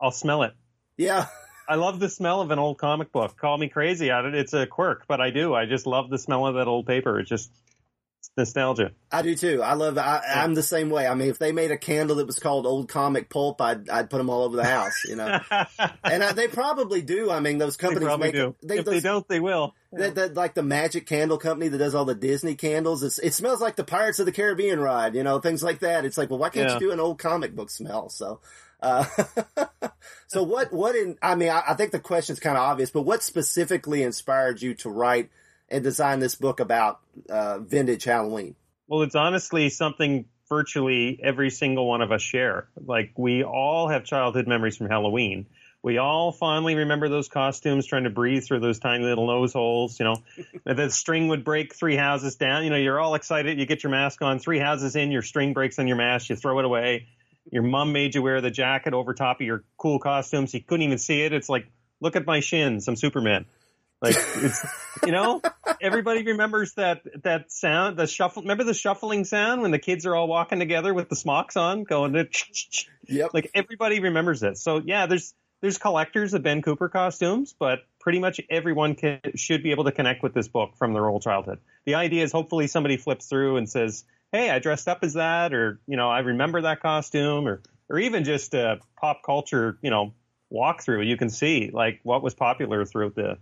I'll smell it. Yeah. I love the smell of an old comic book. Call me crazy on it. It's a quirk, but I do. I just love the smell of that old paper. It's just nostalgia. I do too. I love. I, am the same way. I mean, if they made a candle that was called Old Comic Pulp, I'd I'd put them all over the house. You know, [LAUGHS] and I, they probably do. I mean, those companies they make. Do. They, if those, they don't, they will. Yeah. That, like the Magic Candle Company that does all the Disney candles. It's, it smells like the Pirates of the Caribbean ride. You know, things like that. It's like, well, why can't yeah. you do an old comic book smell? So. Uh, [LAUGHS] so what, what in, I mean, I, I think the question's kind of obvious, but what specifically inspired you to write and design this book about, uh, vintage Halloween? Well, it's honestly something virtually every single one of us share. Like we all have childhood memories from Halloween. We all fondly remember those costumes trying to breathe through those tiny little nose holes, you know. [LAUGHS] the string would break three houses down, you know, you're all excited, you get your mask on, three houses in, your string breaks on your mask, you throw it away. Your mom made you wear the jacket over top of your cool costumes. You couldn't even see it. It's like, look at my shins. I'm Superman. Like, it's, you know, [LAUGHS] everybody remembers that that sound, the shuffle. Remember the shuffling sound when the kids are all walking together with the smocks on, going to. [LAUGHS] Yep. Like everybody remembers it. So yeah, there's there's collectors of Ben Cooper costumes, but pretty much everyone can, should be able to connect with this book from their old childhood. The idea is hopefully somebody flips through and says, "Hey, I dressed up as that," or you know, I remember that costume, or or even just a pop culture, you know, walkthrough. You can see like what was popular throughout the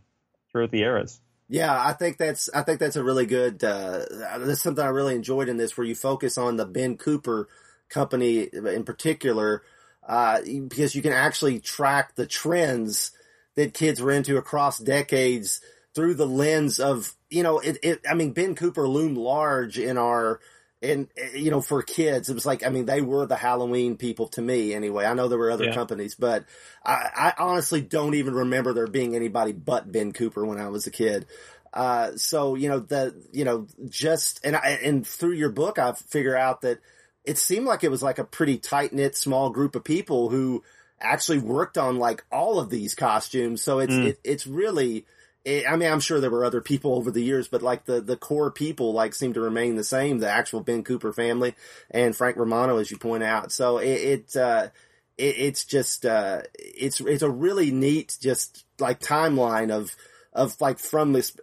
throughout the eras. Yeah, I think that's I think that's a really good. Uh, that's something I really enjoyed in this, where you focus on the Ben Cooper company in particular, uh, because you can actually track the trends that kids were into across decades through the lens of you know it. it I mean, Ben Cooper loomed large in our and you know for kids it was like i mean they were the halloween people to me anyway i know there were other Yeah. companies but I, I honestly don't even remember there being anybody but ben cooper when i was a kid uh, so you know the you know just and I, and through your book i figure out that it seemed like it was like a pretty tight knit small group of people who actually worked on like all of these costumes so it's Mm. it, it's really it, I mean, I'm sure there were other people over the years, but like the, the core people like seem to remain the same. The actual Ben Cooper family and Frank Romano, as you point out. So it, it, uh, it it's just, uh, it's, it's a really neat, just like timeline of, of like from this,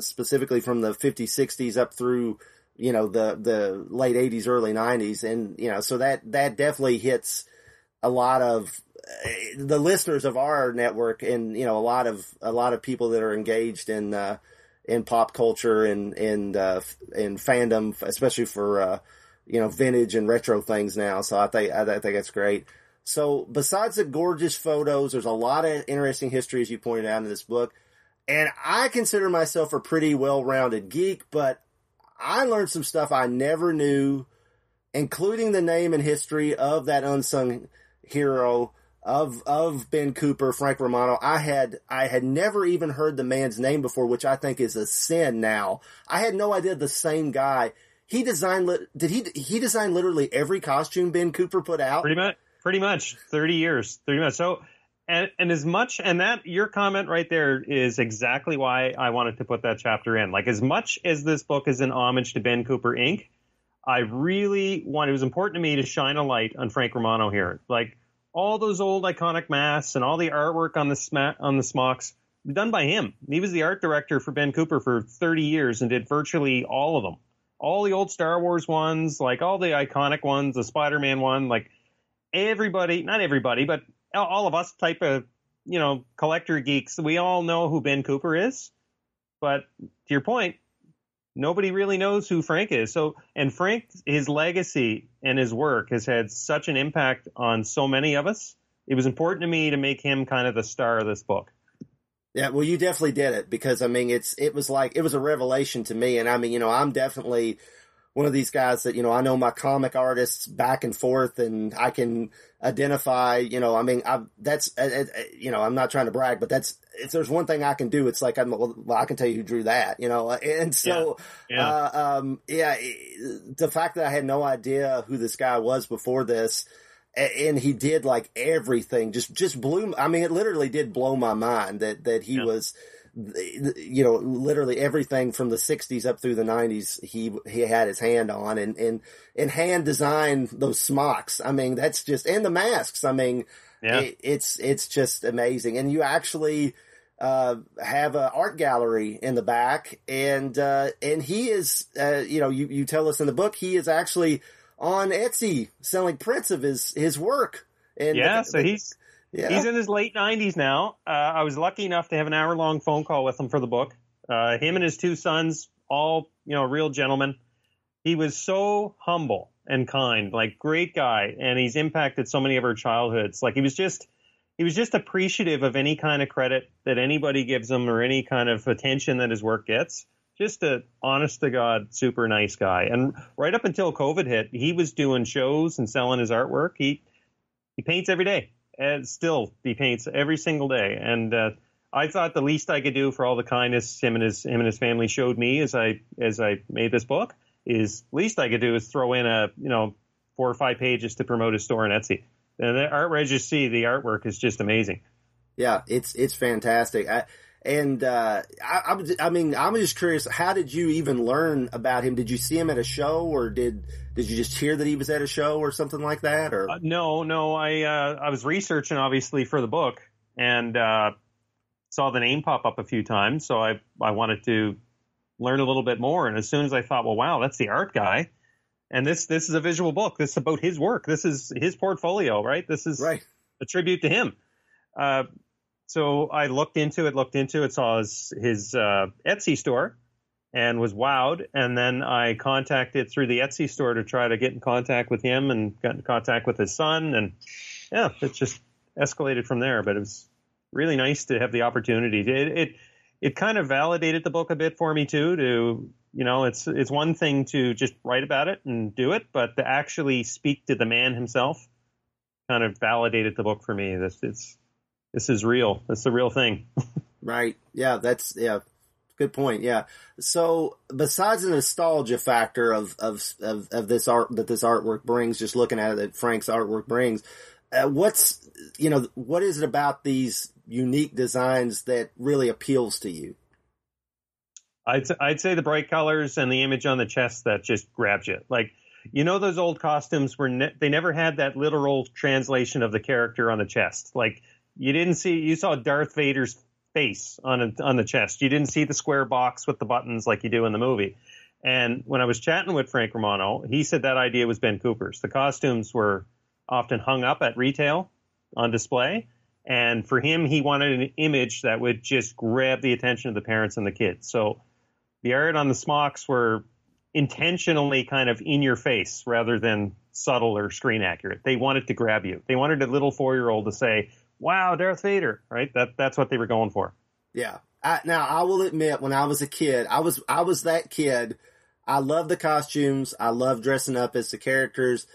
specifically from the 50s, 60s up through, you know, the, the late 80s, early 90s. And, you know, so that, that definitely hits a lot of the listeners of our network and you know a lot of a lot of people that are engaged in uh, in pop culture and and uh, in fandom, especially for uh, you know vintage and retro things now. So I think I, think that's great. So besides the gorgeous photos, there's a lot of interesting history as you pointed out in this book, and I consider myself a pretty well-rounded geek, but I learned some stuff I never knew, including the name and history of that unsung hero of of Ben Cooper, Frank Romano. I had I had never even heard the man's name before, which I think is a sin now. I had no idea the same guy. He designed did he he designed literally every costume Ben Cooper put out? Pretty much, pretty much, thirty years, thirty much. So, and and as much, and that your comment right there is exactly why I wanted to put that chapter in. Like as much as this book is an homage to Ben Cooper Inc., I really want. It was important to me to shine a light on Frank Romano here. Like all those old iconic masks and all the artwork on the sma- on the smocks done by him. He was the art director for Ben Cooper for 30 years and did virtually all of them. All the old Star Wars ones, like all the iconic ones, the Spider-Man one, like everybody, not everybody, but all- all of us type of, you know, collector geeks, we all know who Ben Cooper is. But to your point, nobody really knows who Frank is. So, and Frank, his legacy and his work has had such an impact on so many of us. It was important to me to make him kind of the star of this book. Yeah, well, you definitely did it because I mean, it's it was like it was a revelation to me, and I mean, you know, I'm definitely one of these guys that you know I know my comic artists back and forth, and I can identify. You know, I mean, I that's uh, uh, you know, I'm not trying to brag, but that's if there's one thing I can do, it's like I'm well, I can tell you who drew that. You know, and so Yeah. Uh, um, yeah, the fact that I had no idea who this guy was before this, and he did like everything, just just blew. I mean, it literally did blow my mind that that he Yeah. was, you know, literally everything from the '60s up through the '90s. He he had his hand on and and and hand designed those smocks. I mean, that's just and the masks. I mean, Yeah. it, it's it's just amazing. And you actually uh, have an art gallery in the back, and uh, and he is, uh, you know, you you tell us in the book he is actually on Etsy selling prints of his his work. And yeah, so he's yeah. He's in his late 90s now. Uh, I was lucky enough to have an hour long phone call with him for the book. Uh, him and his two sons, all, you know, real gentlemen. He was so humble and kind, like great guy. And he's impacted so many of our childhoods. Like he was just, he was just appreciative of any kind of credit that anybody gives him or any kind of attention that his work gets. Just a honest to God, super nice guy. And right up until COVID hit, he was doing shows and selling his artwork. He, he paints every day and still he paints every single day. And uh, I thought the least I could do for all the kindness him and his him and his family showed me as I as I made this book is least I could do is throw in a you know four or five pages to promote his store on Etsy. And the art registry, the artwork is just amazing. Yeah, it's it's fantastic. I, And uh, I, I, I mean, I'm just curious. How did you even learn about him? Did you see him at a show, or did did you just hear that he was at a show, or something like that? Or Uh, no, no, I uh, I was researching obviously for the book and uh, saw the name pop up a few times, so I I wanted to learn a little bit more. And as soon as I thought, well, wow, that's the art guy, and this this is a visual book. This is about his work. This is his portfolio, right? This is right? a tribute to him. Uh, so I looked into it, looked into it, saw his, his uh, Etsy store, and was wowed. And then I contacted through the Etsy store to try to get in contact with him, and got in contact with his son, and yeah, it just escalated from there. But it was really nice to have the opportunity. It it, it kind of validated the book a bit for me too. To you know, it's it's one thing to just write about it and do it, but to actually speak to the man himself kind of validated the book for me. This it's this is real. It's the real thing. [LAUGHS] Right. Yeah, that's yeah. Good point. Yeah. So besides the nostalgia factor of of of, of this art that this artwork brings, just looking at it, that Frank's artwork brings, uh, what's you know what is it about these unique designs that really appeals to you? I'd I'd say the bright colors and the image on the chest that just grabs you. Like you know those old costumes were ne- they never had that literal translation of the character on the chest. Like you didn't see you saw Darth Vader's face on a, on the chest. You didn't see the square box with the buttons like you do in the movie. And when I was chatting with Frank Romano, he said that idea was Ben Cooper's. The costumes were often hung up at retail on display. And for him, he wanted an image that would just grab the attention of the parents and the kids. So the art on the smocks were intentionally kind of in your face rather than subtle or screen accurate. They wanted to grab you. They wanted a little four year old to say, "Wow, Darth Vader!" Right? That that's what they were going for. Yeah. I, now I will admit, when I was a kid, I was I was that kid. I love the costumes. I love dressing up as the characters.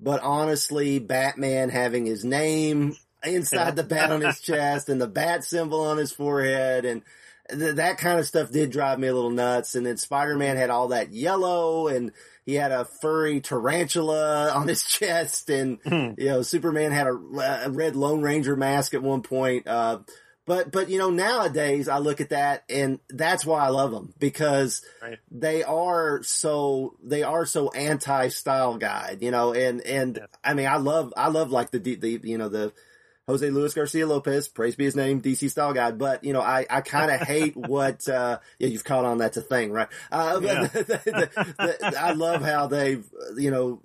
But honestly, Batman having his name inside the bat on his [LAUGHS] chest and the bat symbol on his forehead and th- that kind of stuff did drive me a little nuts. And then Spider-Man had all that yellow and he had a furry tarantula [LAUGHS] on his chest and, you know, Superman had a, a red Lone Ranger mask at one point. Uh, but, but, you know, nowadays I look at that and that's why I love them because Right. they are so, they are so anti-style guide, you know, and, and Yes. I mean, I love, I love like the, the, you know, the, Jose Luis Garcia Lopez, praise be his name, DC style guy. But, you know, I, I kind of [LAUGHS] hate what, uh, yeah, you've caught on that's a thing, right? Uh, Yeah. [LAUGHS] but the, the, the, I love how they've, you know,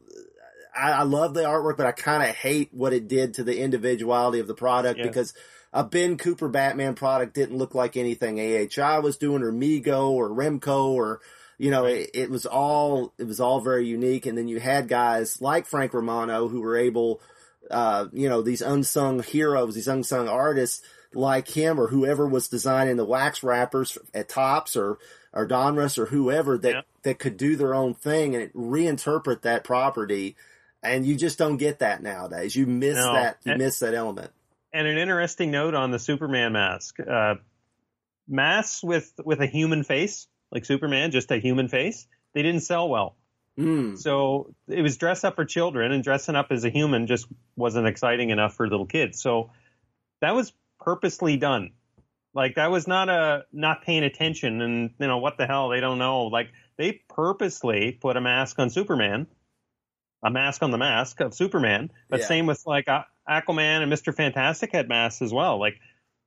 I, I love the artwork, but I kind of hate what it did to the individuality of the product Yes. because a Ben Cooper Batman product didn't look like anything AHI was doing or Mego or Remco or, you know, it, it was all, it was all very unique. And then you had guys like Frank Romano who were able, uh, you know, these unsung heroes, these unsung artists like him or whoever was designing the wax wrappers at Topps or, or Donruss or whoever that, Yeah. that could do their own thing and reinterpret that property. And you just don't get that nowadays. You miss No. that, you And- miss that element. And an interesting note on the Superman mask: uh, masks with with a human face, like Superman, just a human face. They didn't sell well. Mm. So it was dress up for children, and dressing up as a human just wasn't exciting enough for little kids. So that was purposely done. Like that was not a not paying attention, and you know what the hell they don't know. Like they purposely put a mask on Superman, a mask on the mask of Superman. But Yeah. same with like Aquaman and Mister Fantastic had masks as well. Like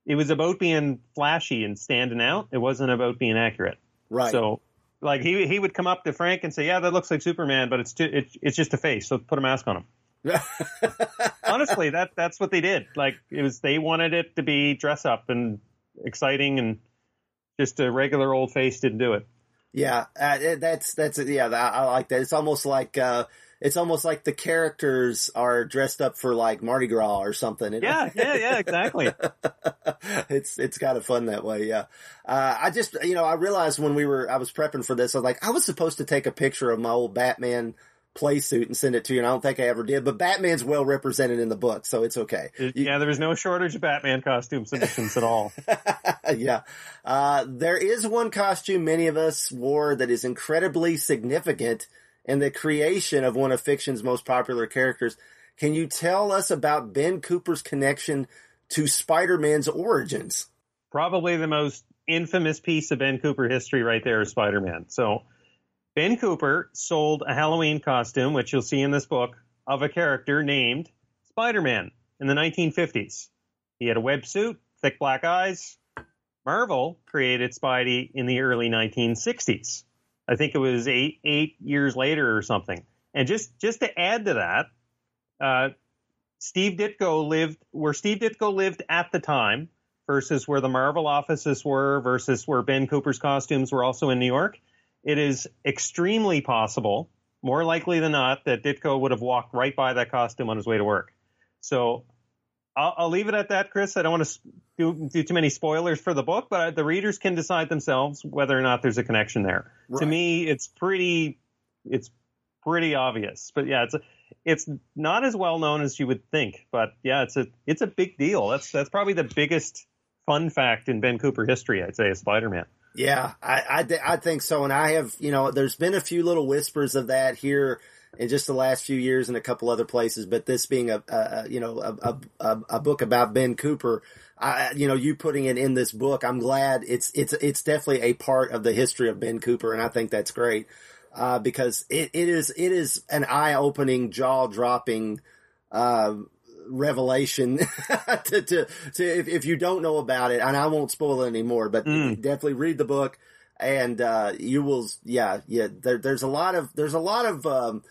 it was about being flashy and standing out. It wasn't about being accurate. Right. So, like he he would come up to Frank and say, "Yeah, that looks like Superman, but it's too, it's it's just a face. So put a mask on him." [LAUGHS] Honestly, that that's what they did. Like it was they wanted it to be dress up and exciting, and just a regular old face didn't do it. Yeah, uh, that's that's yeah. I, I like that. It's almost like uh, it's almost like the characters are dressed up for like Mardi Gras or something. Yeah, yeah, yeah, exactly. [LAUGHS] it's it's kind of fun that way. Yeah. Uh, I just you know I realized when we were I was prepping for this I was like I was supposed to take a picture of my old Batman play suit and send it to you and I don't think I ever did but Batman's well represented in the book so it's okay. You- yeah, there was no shortage of Batman costume submissions at all. [LAUGHS] yeah. Uh, there is one costume many of us wore that is incredibly significant in the creation of one of fiction's most popular characters. Can you tell us about Ben Cooper's connection to Spider-Man's origins? probably the most infamous piece of Ben Cooper history right there is Spider Man. So Ben Cooper sold a Halloween costume, which you'll see in this book, of a character named Spider Man in the 1950s. He had a web suit, thick black eyes. Marvel created Spidey in the early 1960s. I think it was eight eight years later or something. And just just to add to that, uh, Steve Ditko lived where Steve Ditko lived at the time versus where the Marvel offices were versus where Ben Cooper's costumes were also in New York. It is extremely possible, more likely than not, that Ditko would have walked right by that costume on his way to work. So I'll, I'll leave it at that, Chris. I don't want to do, do too many spoilers for the book, but the readers can decide themselves whether or not there's a connection there. Right. To me, it's pretty, it's pretty obvious. But yeah, it's a, it's not as well known as you would think. But yeah, it's a it's a big deal. That's that's probably the biggest fun fact in Ben Cooper history. I'd say, is Spider-Man. Yeah, I, I, I think so. And I have, you know, there's been a few little whispers of that here in just the last few years in a couple other places, but this being a, a you know, a, a, a, book about Ben Cooper, I, you know, you putting it in this book, I'm glad it's, it's, it's definitely a part of the history of Ben Cooper. And I think that's great, uh, because it, it is, it is an eye opening, jaw dropping, uh, revelation [LAUGHS] to, to, to if, if, you don't know about it, and I won't spoil it anymore, but mm. definitely read the book and, uh, you will, yeah, yeah, there, there's a lot of, there's a lot of, um,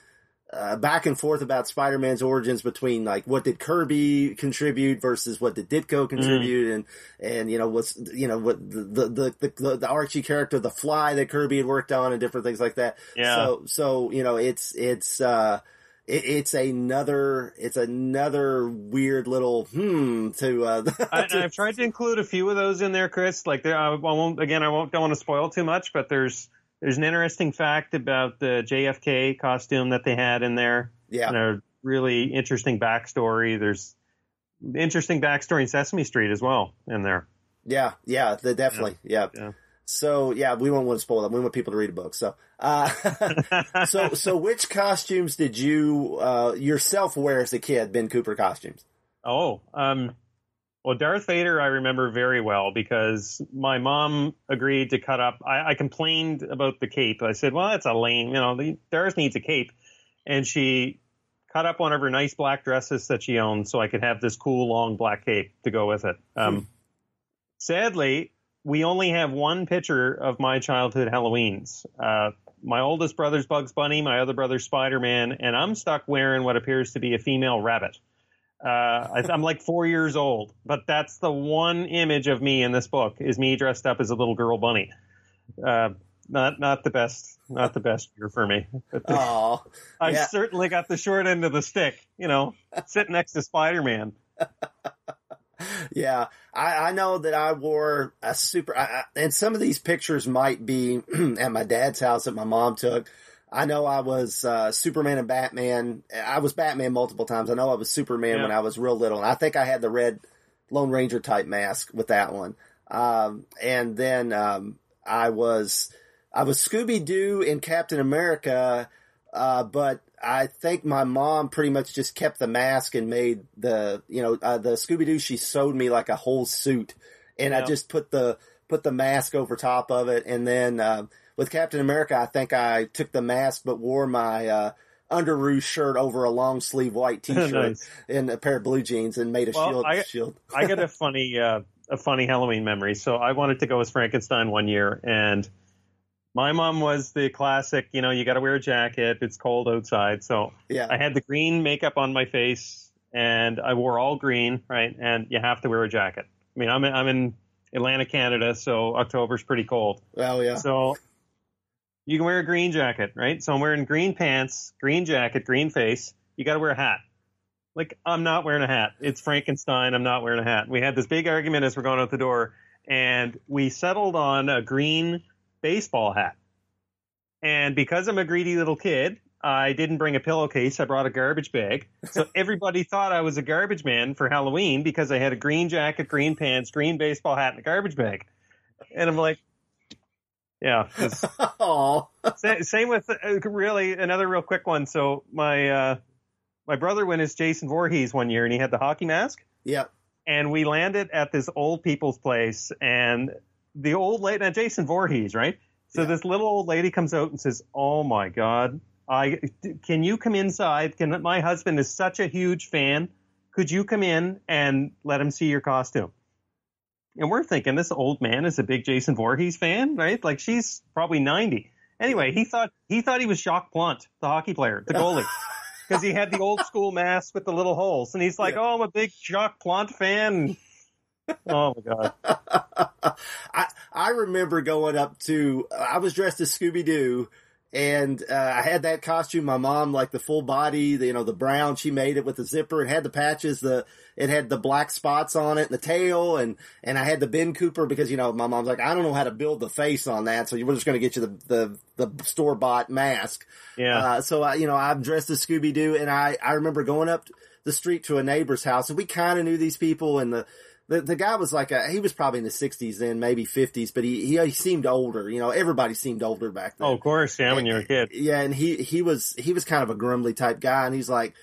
uh, back and forth about Spider-Man's origins between like what did Kirby contribute versus what did Ditko contribute, mm. and and you know what's you know what the the, the the the Archie character, the Fly that Kirby had worked on, and different things like that. Yeah. So so you know it's it's uh it, it's another it's another weird little hmm to. Uh, [LAUGHS] I, have tried to include a few of those in there, Chris. Like there, I won't again. I won't don't want to spoil too much, but there's there's an interesting fact about the JFK costume that they had in there. Yeah, and a really interesting backstory. There's interesting backstory in Sesame Street as well in there. Yeah, yeah, definitely, yeah. yeah. yeah. So yeah, we won't want to spoil them. We want people to read a book. So, uh, [LAUGHS] so, so which costumes did you, uh, yourself wear as a kid? Ben Cooper costumes. Oh, um, well, Darth Vader, I remember very well because my mom agreed to cut up. I, I complained about the cape. I said, well, that's a lame, you know, Darth needs a cape. And she cut up one of her nice black dresses that she owned so I could have this cool long black cape to go with it. Um. Sadly, we only have one picture of my childhood Halloweens. Uh, my oldest brother's Bugs Bunny, my other brother's Spider Man, and I'm stuck wearing what appears to be a female rabbit. Uh, I, am like four years old, but that's the one image of me in this book is me dressed up as a little girl bunny. Uh, not not the best, not the best year for me. [LAUGHS] Oh, I yeah. certainly got the short end of the stick. You know, sitting next to Spider Man. [LAUGHS] yeah, I, I, know that I wore a super, I, and some of these pictures might be [CLEARS THROAT] at my dad's house that my mom took. I know I was uh, Superman and Batman. I was Batman multiple times. I know I was Superman yeah. when I was real little, and I think I had the red Lone Ranger type mask with that one. Um, and then um, I was I was Scooby Doo in Captain America, uh, but I think my mom pretty much just kept the mask and made the, you know, uh, the Scooby Doo. She sewed me like a whole suit, and yeah. I just put the put the mask over top of it. And then uh, with Captain America, I think I took the mask but wore my uh, underoos shirt over a long sleeve white [LAUGHS] T-shirt nice. and a pair of blue jeans and made a well, shield. I, shield. I got a [LAUGHS] funny uh, a funny Halloween memory. So I wanted to go as Frankenstein one year and my mom was the classic, you know, you got to wear a jacket. It's cold outside. So yeah. I had the green makeup on my face and I wore all green, right? And you have to wear a jacket. I mean, I'm in, I'm in Atlantic, Canada, so October's pretty cold. Oh yeah. So you can wear a green jacket, right? So I'm wearing green pants, green jacket, green face. You got to wear a hat. Like I'm not wearing a hat. It's Frankenstein. I'm not wearing a hat. We had this big argument as we're going out the door, and we settled on a green baseball hat. And because I'm a greedy little kid, I didn't bring a pillowcase. I brought a garbage bag. So [LAUGHS] everybody thought I was a garbage man for Halloween because I had a green jacket, green pants, green baseball hat, and a garbage bag. And I'm like, yeah. [LAUGHS] same with uh, really another real quick one. So my uh, my brother went as Jason Voorhees one year, and he had the hockey mask. Yeah. and we landed at this old people's place, and the old lady, now Jason Voorhees, right? So Yeah. this little old lady comes out and says, "Oh my God, I can you come inside? Can my husband is such a huge fan. Could you come in and let him see your costume?" And we're thinking this old man is a big Jason Voorhees fan, right? Like she's probably ninety. Anyway, he thought he thought he was Jacques Plante, the hockey player, the goalie. [LAUGHS] Because he had the old school mask with the little holes, and he's like, Yeah. "Oh, I'm a big Jacques Plante fan." [LAUGHS] oh my god! I I remember going up to I was dressed as Scooby Doo and uh, I had that costume. My mom like the full body, the, you know, the brown. She made it with the zipper. It had the patches. The it had the black spots on it and the tail, and and I had the Ben Cooper because you know my mom's like I don't know how to build the face on that, so we're just going to get you the the the store bought mask. Yeah, Uh, so I, you know, I'm dressed as Scooby Doo, and I I remember going up the street to a neighbor's house, and we kind of knew these people, and the. The, the guy was like a, he was probably in the sixties then, maybe fifties, but he, he he seemed older. You know, everybody seemed older back then. oh, of course, yeah, when you're a kid. Yeah, and he he was he was kind of a grumbly type guy, and he's like,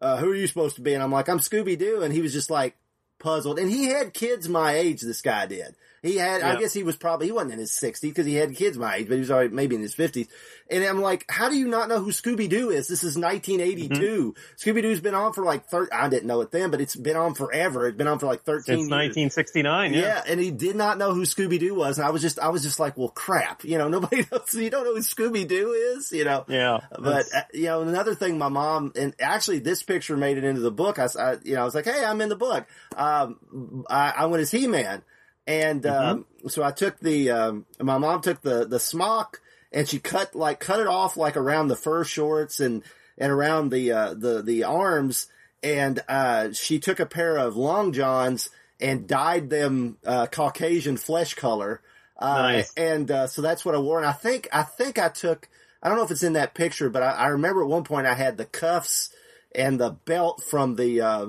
uh, "Who are you supposed to be?" And I'm like, "I'm Scooby Doo," and he was just like puzzled. And he had kids my age. This guy did. He had, I guess he was probably he wasn't in his 60s because he had kids my age, but he was already maybe in his 50s. And I'm like, how do you not know who Scooby Doo is? This is 1982. Mm-hmm. Scooby Doo's been on for like 30. I didn't know it then, but it's been on forever. It's been on for like 13 Since years. 1969, yeah. Yeah, and he did not know who Scooby Doo was, and I was just, I was just like, well, crap, you know, [LAUGHS] nobody knows, you don't know who Scooby Doo is, you know. Yeah, But uh, you know, another thing, my mom and actually this picture made it into the book. I, I- you know, I was like, "Hey, I'm in the book." Um, I, I went as He Man, and um, so I took the. Um, my mom took the the smock and she cut like cut it off like around the fur shorts and and around the uh, the the arms, and uh, she took a pair of long johns and dyed them uh, Caucasian flesh color. Uh, Nice. And uh, so that's what I wore. And I think I think I took. I don't know if it's in that picture, but I, I remember at one point I had the cuffs and the belt from the uh,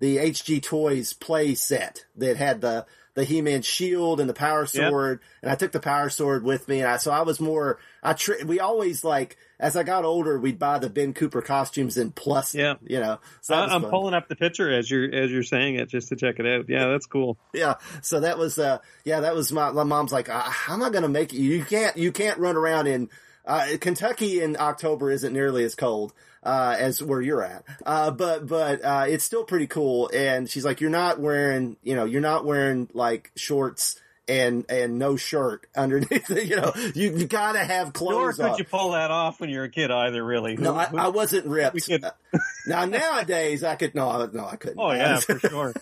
the HG Toys play set that had the the He-Man shield and the power Yep. sword, and I took the power sword with me, and I so I was more. I tr- we always like as I got older, we'd buy the Ben Cooper costumes in plus. Yeah. you know. So I, fun. pulling up the picture as you're as you're saying it just to check it out. Yeah, that's cool. [LAUGHS] yeah so that was uh yeah that was my, my mom's like uh, how am i gonna make it you can't you can't run around in uh kentucky in october isn't nearly as cold uh as where you're at uh but but uh it's still pretty cool and she's like you're not wearing you know you're not wearing like shorts and and no shirt underneath [LAUGHS] you know you, you gotta have clothes. Nor could on. you pull that off when you're a kid either. Really? no, I, I wasn't ripped. [LAUGHS] now nowadays, I could no, no, I couldn't. oh yeah, [LAUGHS] for sure.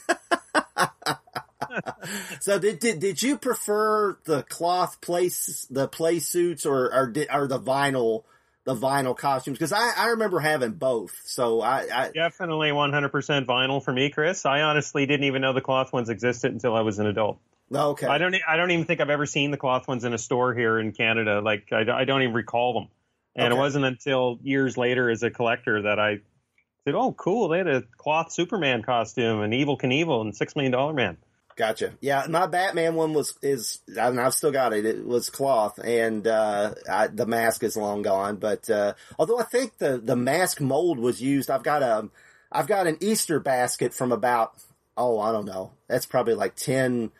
[LAUGHS] So did, did did you prefer the cloth place the play suits or or, did, or the vinyl the vinyl costumes? Because I, I remember having both. So I, I Definitely 100% vinyl for me, Chris. I honestly didn't even know the cloth ones existed until I was an adult. okay I don't. I don't even think I've ever seen the cloth ones in a store here in Canada. Like I, I don't even recall them. And Okay. it wasn't until years later, as a collector, that I said, "Oh, cool! They had a cloth Superman costume, and Evel Knievel, and Six Million Dollar Man." Gotcha. Yeah, my Batman one was is I mean, I've still got it. It was cloth, and uh, I, the mask is long gone. But uh, although I think the the mask mold was used, I've got a I've got an Easter basket from about oh I don't know. That's probably like ten.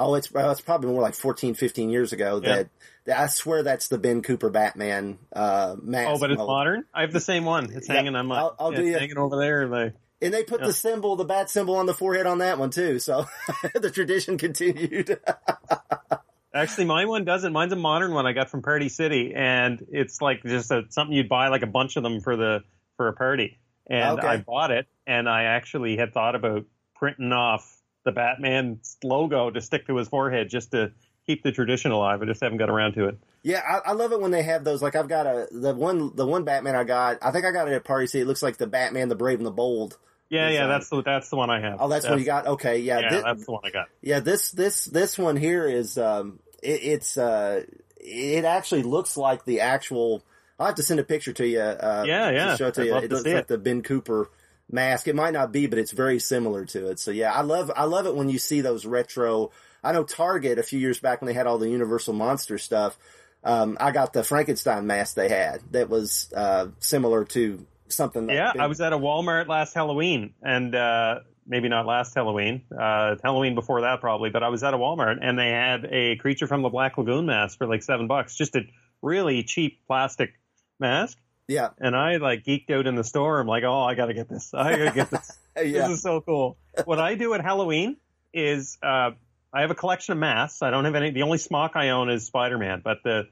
Oh, it's well, it's probably more like 14, 15 years ago. Yeah. That, that I swear that's the Ben Cooper Batman uh, mask. Oh, but it's mold. modern. I have the same one. It's Yeah, hanging on my. I'll- I'll yeah, do it's hanging over there. Like, And they put Yeah. the symbol, the bat symbol on the forehead on that one too. So [LAUGHS] the tradition continued. [LAUGHS] Actually, my one doesn't. Mine's a modern one I got from Party City, and it's like just a, something you'd buy like a bunch of them for the for a party. And Okay. I bought it, and I actually had thought about printing off the Batman logo to stick to his forehead just to keep the tradition alive. I just haven't got around to it. Yeah, I, I love it when they have those. Like I've got a the one the one Batman I got. I think I got it at Party City. It looks like the Batman, the Brave and the Bold. Yeah, yeah, that's the that's the one I have. Oh, that's, what you got. Okay, yeah, Yeah, thi- that's the one I got. yeah. This this this one here is um, it, it's uh, it actually looks like the actual. I'll have to send a picture to you. Uh, Yeah, yeah. To show it to I'd you. It to looks like it. the Ben Cooper mask. It might not be, but it's very similar to it. So yeah, I love I love it when you see those retro. I know Target a few years back when they had all the Universal Monster stuff. Um, I got the Frankenstein mask they had that was uh, similar to something. That Yeah, I was at a Walmart last Halloween, and uh, maybe not last Halloween, uh, Halloween before that probably, but I was at a Walmart and they had a creature from the Black Lagoon mask for like seven bucks, just a really cheap plastic mask. Yeah. And I like geeked out in the store. I'm like, oh, I gotta get this. I gotta get this. [LAUGHS] yeah. This is so cool. what I do at Halloween is uh, I have a collection of masks. I don't have any. The only smock I own is Spider Man, but the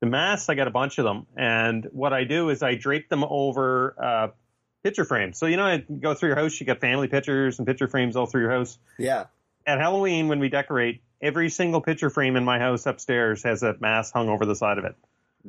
the masks I got a bunch of them. And what I do is I drape them over uh, picture frames. So you know, I go through your house, you got family pictures and picture frames all through your house. Yeah. At Halloween, when we decorate, every single picture frame in my house upstairs has a mask hung over the side of it.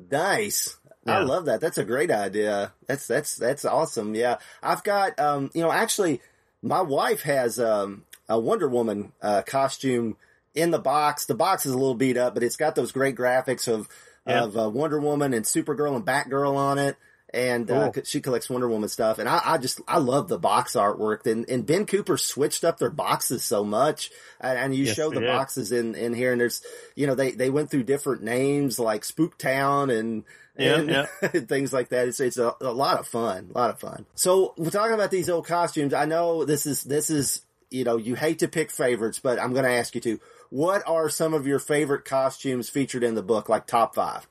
Nice. I love that. That's a great idea. That's that's that's awesome. Yeah, I've got um, you know, actually, my wife has um, a Wonder Woman uh, costume in the box. The box is a little beat up, but it's got those great graphics of Yeah. of uh, Wonder Woman and Supergirl and Batgirl on it. And uh, Cool. she collects Wonder Woman stuff, and I, I just I love the box artwork. And, and Ben Cooper switched up their boxes so much, and, and you Yes, show the did. boxes in in here, and there's you know they they went through different names like Spooktown and Yeah, and yeah. [LAUGHS] things like that. It's it's a, a lot of fun, a lot of fun. So we're talking about these old costumes. I know this is this is you know you hate to pick favorites, but I'm going to ask you to. What are some of your favorite costumes featured in the book, like top five?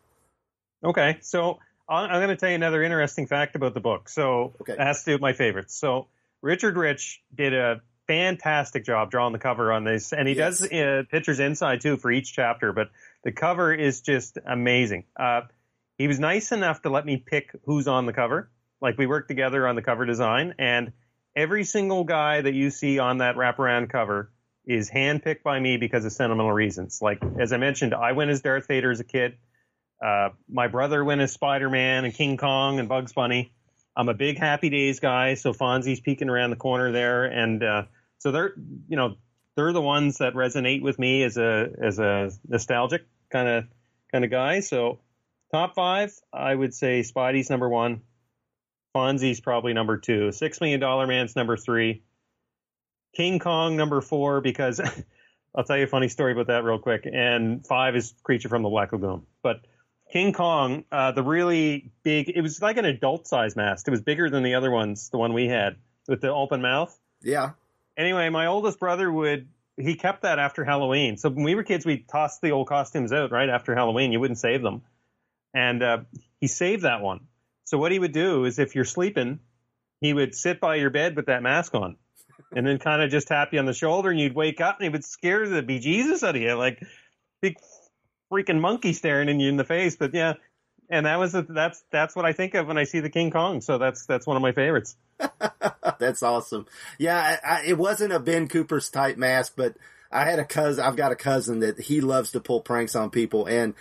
Okay, so I'm going to tell you another interesting fact about the book. So Okay. it has to do with my favorites. So Richard Rich did a fantastic job drawing the cover on this, and he Yes. does uh, pictures inside too for each chapter. But the cover is just amazing. Uh, he was nice enough to let me pick who's on the cover. Like we worked together on the cover design, and every single guy that you see on that wraparound cover is handpicked by me because of sentimental reasons. Like as I mentioned, I went as Darth Vader as a kid. Uh, my brother went as Spider Man and King Kong and Bugs Bunny. I'm a big Happy Days guy, so Fonzie's peeking around the corner there, and uh, so they're you know they're the ones that resonate with me as a as a nostalgic kind of kind of guy. So top five, I would say Spidey's number one, Fonzie's probably number two, Six Million Dollar Man's number three, King Kong number four because [LAUGHS] I'll tell you a funny story about that real quick, and five is Creature from the Black Lagoon, but. King Kong, uh, the really big, it was like an adult size mask. It was bigger than the other ones, the one we had with the open mouth. Yeah, Anyway, my oldest brother would, he kept that after Halloween. So when we were kids, we tossed the old costumes out right after Halloween. You wouldn't save them. And uh, he saved that one. So what he would do is if you're sleeping, he would sit by your bed with that mask on and then kind of just tap you on the shoulder and you'd wake up and he would scare the bejesus out of you. Like big freaking monkey staring in you in the face. But yeah, and that was that's that's what I think of when I see the King Kong. So that's that's one of my favorites. [LAUGHS] that's awesome. Yeah, I, I, it wasn't a Ben Cooper's type mask, but I had a cousin. I've got a cousin that he loves to pull pranks on people, and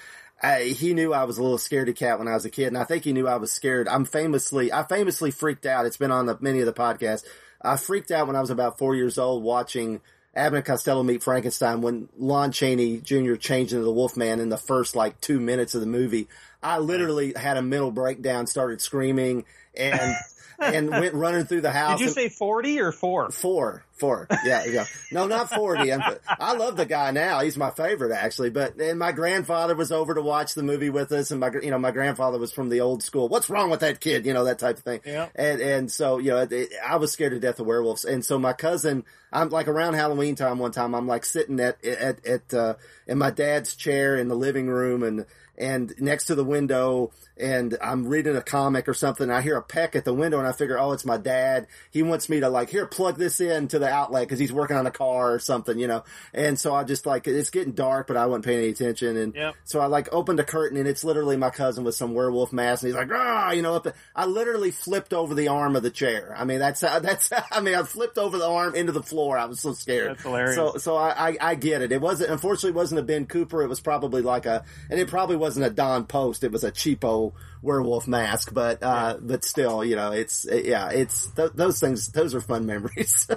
I, he knew I was a little scaredy cat when I was a kid, and I think he knew I was scared. I'm famously, I famously freaked out. It's been on the many of the podcasts. I freaked out when I was about four years old watching Abbott Costello meet Frankenstein when Lon Chaney Jr. changed into the Wolfman in the first like two minutes of the movie. I literally had a mental breakdown, started screaming, and and went running through the house. Did you say forty or four? Four, four. Yeah, yeah. No, not 40. I'm, I love the guy now. He's my favorite actually, but, and my grandfather was over to watch the movie with us and my, you know, my grandfather was from the old school. What's wrong with that kid? You know, that type of thing. Yeah. And, and so, you know, it, it- I was scared to death of werewolves. And so my cousin, I'm like around Halloween time one time, I'm like sitting at, at, at, uh, in my dad's chair in the living room and, and next to the window and I'm reading a comic or something. I hear a peck at the window and I figure, oh, it's my dad. He wants me to like, here, plug this in to the outlet because he's working on a car or something, you know? And so I just like, it's getting dark, but I wasn't paying any attention. And Yep. so I like opened a curtain and it's literally my cousin with some werewolf mask and he's like, ah, you know, up the, I literally flipped over the arm of the chair. I mean, that's, that's, I mean, I flipped over the arm into the floor. I was so scared. That's hilarious. So, so I, I, I get it. It wasn't, unfortunately, it wasn't a Ben Cooper. It was probably like a, and it probably wasn't a Don Post. It was a cheapo werewolf mask, but, uh, but still, you know, it's, yeah, it's, th- those things, those are fun [LAUGHS] memories.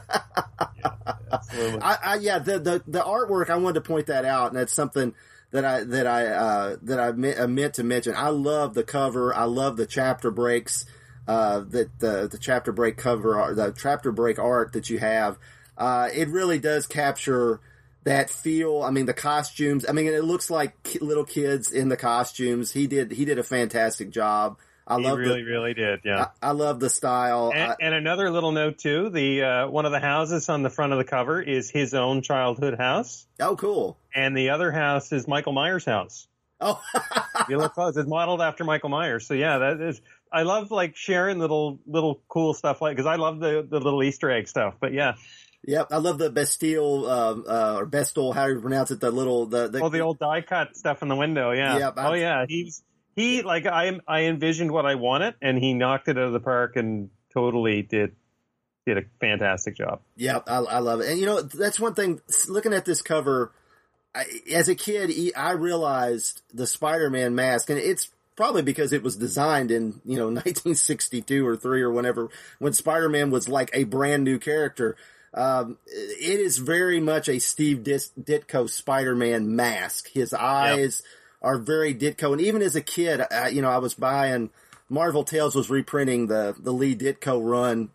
Absolutely. I, I yeah, the, the the artwork. I wanted to point that out, and that's something that I that I uh, that I meant, I meant to mention. I love the cover. I love the chapter breaks. Uh, that the the chapter break cover, the chapter break art that you have. Uh, it really does capture that feel. I mean, the costumes. I mean, it looks like little kids in the costumes. He did he did a fantastic job. I love really, the, really did. Yeah. I, I love the style. And, I- and another little note too: the uh, one of the houses on the front of the cover is his own childhood house, oh, cool. and the other house is Michael Myers' house. Oh, [LAUGHS] You look close; it's modeled after Michael Myers. So yeah, that is. I love like sharing little little cool stuff like because I love the the little Easter egg stuff. But yeah, yep. I love the Bastille, um, uh, or Bestel, how do you pronounce it? The little, the, the, oh, the old die cut stuff in the window. Yeah. Yep, oh yeah, he's he like I I envisioned what I wanted, and he knocked it out of the park and totally did did a fantastic job. Yeah, I, I love it. And you know, that's one thing, looking at this cover, I, as a kid, I realized the Spider-Man mask, and it's probably because it was designed in, you know, [LAUGHS] 1962 or 3 or whenever, when Spider-Man was like a brand new character. Um, it is very much a Steve Dis- Ditko Spider-Man mask. His eyes are very Ditko. And even as a kid, I, you know, I was buying, Marvel Tales was reprinting the, the Lee Ditko run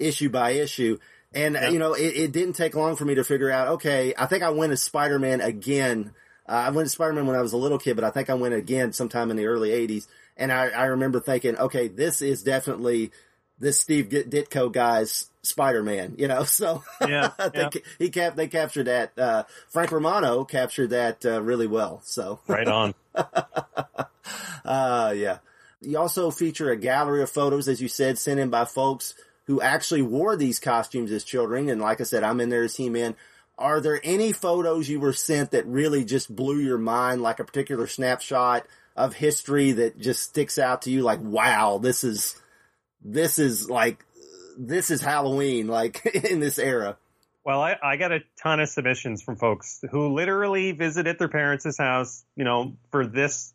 issue by issue. And, Yeah. you know, it, it didn't take long for me to figure out, okay, I think I went as Spider-Man again. Uh, I went as Spider-Man when I was a little kid, but I think I went again sometime in the early 80s. And I, I remember thinking, okay, this is definitely this Steve Ditko guy's Spider-Man, you know, [LAUGHS] so Yeah, [LAUGHS] they, yeah. he cap, they captured that, uh, Frank Romano captured that, uh, really well. So, Right on. [LAUGHS] uh, yeah. You also feature a gallery of photos, as you said, sent in by folks who actually wore these costumes as children. And like I said, I'm in there as He-Man. Are there any photos you were sent that really just blew your mind, like a particular snapshot of history that just sticks out to you? Like, wow, this is, this is like, this is Halloween, like [LAUGHS] in this era. Well, I, I got a ton of submissions from folks who literally visited their parents' house, you know, for this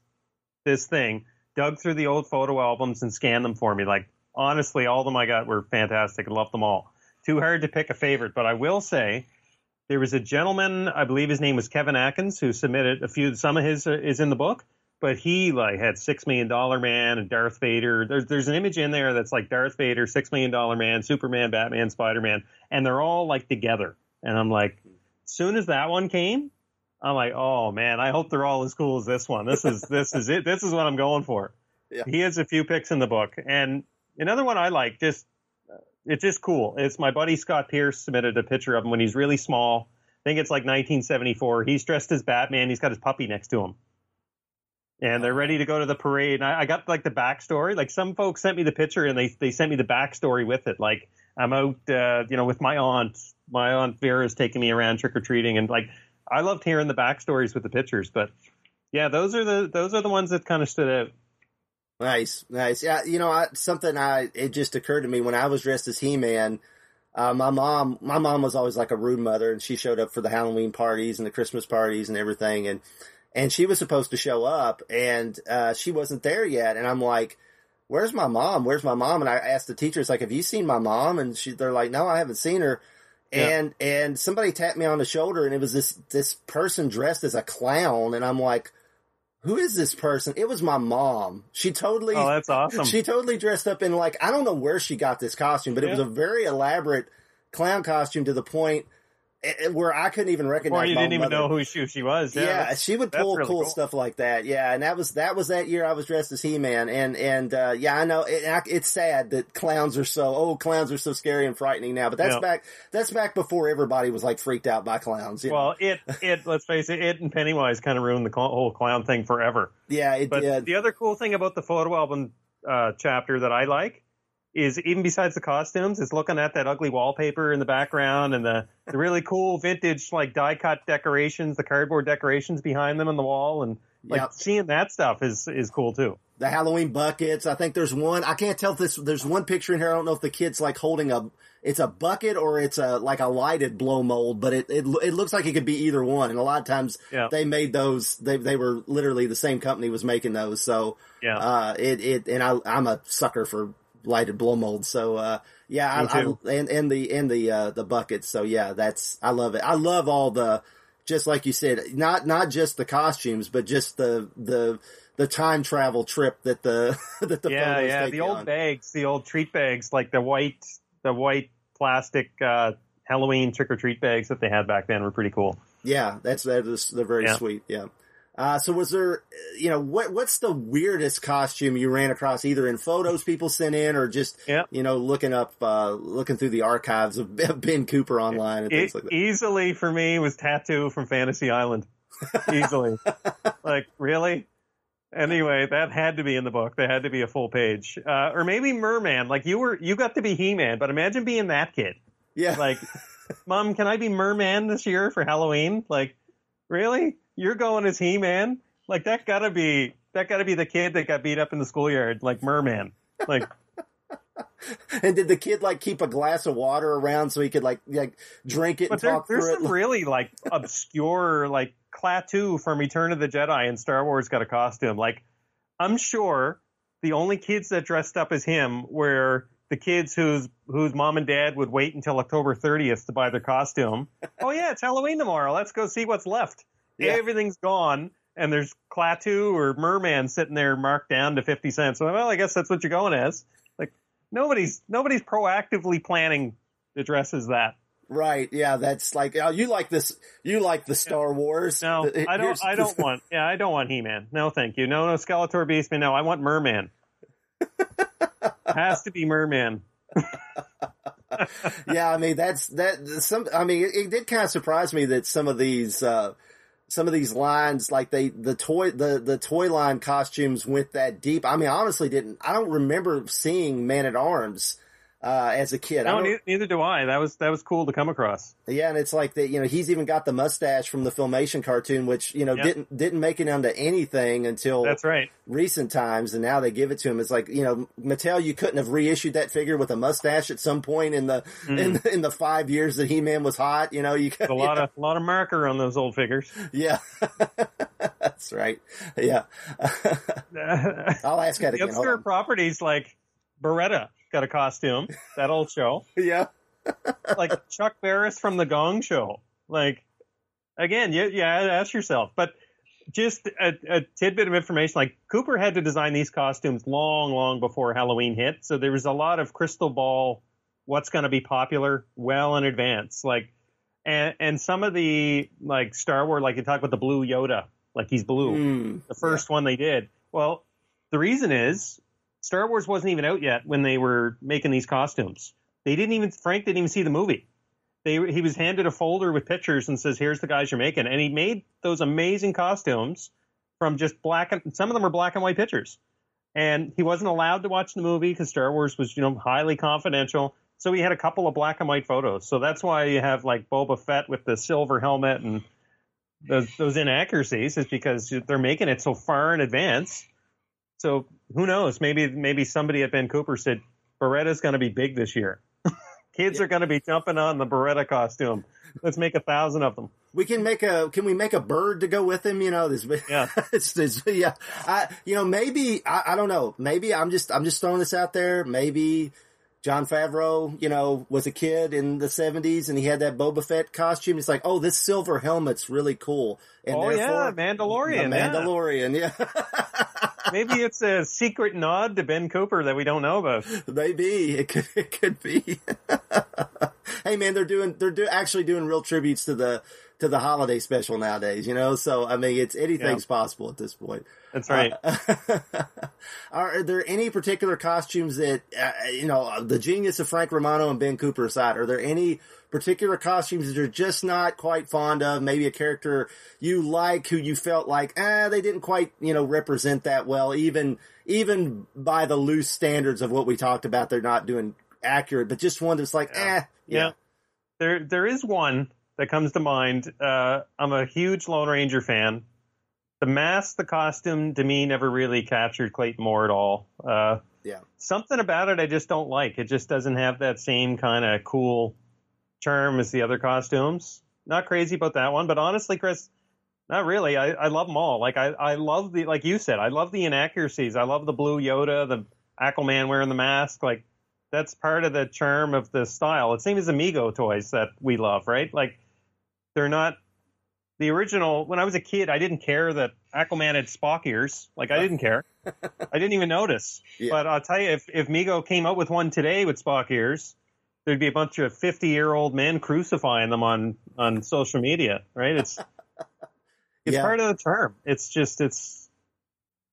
this thing, dug through the old photo albums and scanned them for me. Like honestly, all of them I got were fantastic. I loved them all. Too hard to pick a favorite, but I will say there was a gentleman, I believe his name was Kevin Atkins, who submitted a few. Some of his uh, is in the book, but he like had Six Million Dollar Man and Darth Vader. There's there's an image in there that's like Darth Vader, Six Million Dollar Man, Superman, Batman, Spider Man, and they're all like together. And I'm like, soon as that one came, I'm like, oh man, I hope they're all as cool as this one. This is [LAUGHS] this is it. This is what I'm going for. Yeah. He has a few picks in the book, and another one I like. Just it's just cool. It's my buddy Scott Pierce submitted a picture of him when he's really small. I think it's like 1974. He's dressed as Batman. He's got his puppy next to him. And they're ready to go to the parade. And I, I got like the backstory. Like some folks sent me the picture and they, they sent me the backstory with it. Like I'm out, uh, you know, with my aunt. My aunt Vera is taking me around trick or treating. And like, I loved hearing the backstories with the pictures. But yeah, those are the, those are the ones that kind of stood out. Nice, nice. Yeah, you know, I, something I it just occurred to me when I was dressed as He-Man. Uh, my mom, my mom was always like a rude mother, and she showed up for the Halloween parties and the Christmas parties and everything, and and she was supposed to show up, and uh, she wasn't there yet, and I'm like, "Where's my mom? Where's my mom?" And I asked the teachers, like, "Have you seen my mom?" And she, they're like, "No, I haven't seen her." Yeah. And and somebody tapped me on the shoulder, and it was this this person dressed as a clown, and I'm like, "Who is this person?" It was my mom. She totally Oh, that's awesome. she totally dressed up in like I don't know where she got this costume, but it was a very elaborate clown costume to the point where I couldn't even recognize. or you didn't even mother. know who she, who she was. Yeah. Yeah, she would pull really cool, cool. stuff like that. Yeah, and that was that was that year I was dressed as He Man, and and uh, yeah, I know it, I- it's sad that clowns are so oh clowns are so scary and frightening now, but that's Yeah. back that's back before everybody was like freaked out by clowns. you know? Well, it, it, let's face it, it and Pennywise kind of ruined the cl- whole clown thing forever. yeah, it But did. the other cool thing about the photo album uh, chapter that I like is even besides the costumes, is looking at that ugly wallpaper in the background and the, the really [LAUGHS] cool vintage like die cut decorations, the cardboard decorations behind them on the wall, and like Yep. seeing that stuff is is cool too. the Halloween buckets. I think there's one. I can't tell if this. There's one picture in here. I don't know if the kid's like holding a. It's a bucket or it's a like a lighted blow mold, but it it, it looks like it could be either one. And a lot of times Yeah. they made those. They they were literally the same company was making those. So Yeah. uh, it it and I I'm a sucker for lighted blow molds. So uh, yeah, I. I and and the and the uh, the buckets. So yeah, that's I love it. I love all the just like you said, not not just the costumes, but just the the the time travel trip that the [LAUGHS] that the yeah, yeah. The old on. bags, the old treat bags, like the white, the white plastic uh, Halloween trick or treat bags that they had back then were pretty cool. Yeah, that's that is they're very Yeah. sweet. Yeah. Uh, so was there, you know, what what's the weirdest costume you ran across, either in photos people sent in, or just, Yep. you know, looking up, uh, looking through the archives of Ben Cooper online and E- things like that? easily for me was tattoo from Fantasy Island. [LAUGHS] Easily, like really. Anyway, that had to be in the book. That had to be a full page, uh, or maybe Merman. Like you were, you got to be He Man, but imagine being that kid. Yeah, Like, Mom, can I be Merman this year for Halloween? Like, really? You're going as He Man? Like that gotta be that gotta be the kid that got beat up in the schoolyard, like Merman. Like, [LAUGHS] and did the kid like keep a glass of water around so he could like like drink it but and there, talk there's through some it? really like obscure like Klaatu from Return of the Jedi and Star Wars got a costume. Like, I'm sure the only kids that dressed up as him were the kids whose whose mom and dad would wait until October 30th to buy their costume. [LAUGHS] oh yeah, it's Halloween tomorrow. Let's go see what's left. Yeah. Everything's gone, and there's Klaatu or Merman sitting there marked down to 50 cents. So, well, I guess that's what you're going as. Like, nobody's nobody's proactively planning to dress as that. Right. Yeah. That's like, oh, you like this, you like the Star Wars. No, The- I don't. I don't want. [LAUGHS] Yeah, I don't want He-Man. No, thank you. No, no Skeletor, Beastman. No, I want Merman. [LAUGHS] Has to be Merman. [LAUGHS] yeah, I mean that's that. Some, I mean, it, it did kind of surprise me that some of these, uh, some of these lines, like they, the toy, the the toy line costumes went that deep. I mean, honestly didn't. I don't remember seeing Man at Arms uh, as a kid. I No, don't- neither, neither do I. That was that was cool to come across. yeah, and it's like that. You know, he's even got the mustache from the Filmation cartoon, which you know Yeah. didn't didn't make it onto anything until That's right. recent times, and now they give it to him. It's like you know, Mattel, you couldn't have reissued that figure with a mustache at some point in the in, in the five years that He Man was hot. You know, you could Mm. A [LAUGHS] lot of a lot of marker on those old figures. yeah, [LAUGHS] that's right. Yeah, [LAUGHS] I'll ask that again. Obscure properties like Baretta got a costume. That old show. [LAUGHS] Yeah, [LAUGHS] like Chuck Barris from the Gong Show. Like again, you yeah, ask yourself. But just a, a tidbit of information: like Cooper had to design these costumes long, long before Halloween hit, so there was a lot of crystal ball. What's going to be popular well in advance, like, and and some of the like Star Wars, like you talk about the blue Yoda, like he's blue Mm, the first one they did. Well, the reason is Star Wars wasn't even out yet when they were making these costumes. They didn't even Frank didn't even see the movie. They he was handed a folder with pictures and says, "Here's the guys you're making," and he made those amazing costumes from just black and some of them are black and white pictures. And he wasn't allowed to watch the movie because Star Wars was, you know, highly confidential. So he had a couple of black and white photos. So that's why you have like Boba Fett with the silver helmet and those those inaccuracies is because they're making it so far in advance. So who knows? Maybe maybe somebody at Ben Cooper said Baretta's going to be big this year. [LAUGHS] Kids are going to be jumping on the Beretta costume. Let's make a thousand of them. we can make a. Can we make a bird to go with him? You know, this. [LAUGHS] Yeah. it's, it's yeah. I you know maybe I, I don't know. Maybe I'm just I'm just throwing this out there. Maybe. Jon Favreau, you know, was a kid in the 70s and he had that Boba Fett costume. It's like, oh, this silver helmet's really cool. And oh yeah, Mandalorian. The yeah. Mandalorian, yeah. [LAUGHS] Maybe it's a secret nod to Ben Cooper that we don't know about. Maybe it could, it could be. [LAUGHS] hey man, they're doing they're do, actually doing real tributes to the to the holiday special nowadays. You know, so I mean, it's anything's possible at this point. That's right. [LAUGHS] Are there any particular costumes that uh, you know the genius of Frank Romano and Ben Cooper aside? Are there any particular costumes that you're just not quite fond of? Maybe a character you like who you felt like ah they didn't quite you know represent that well, even even by the loose standards of what we talked about, they're not doing accurate. But just one that's like eh, yeah. There there is one that comes to mind. Uh, I'm a huge Lone Ranger fan. The mask, the costume, to me, never really captured Clayton Moore at all. Uh, Yeah. Something about it I just don't like. It just doesn't have that same kind of cool charm as the other costumes. Not crazy about that one, but honestly, Chris, not really. I, I love them all. Like I, I love the like you said, I love the inaccuracies. I love the blue Yoda, the Aquaman wearing the mask. Like that's part of the charm of the style. It's same as Amigo toys that we love, right? Like they're not the original. When I was a kid, I didn't care that Aquaman had Spock ears. Like I didn't care. [LAUGHS] I didn't even notice. Yeah. But I'll tell you, if if Mego came out with one today with Spock ears, there'd be a bunch of fifty year old men crucifying them on on social media, right? It's [LAUGHS] It's Yeah. part of the term. It's just it's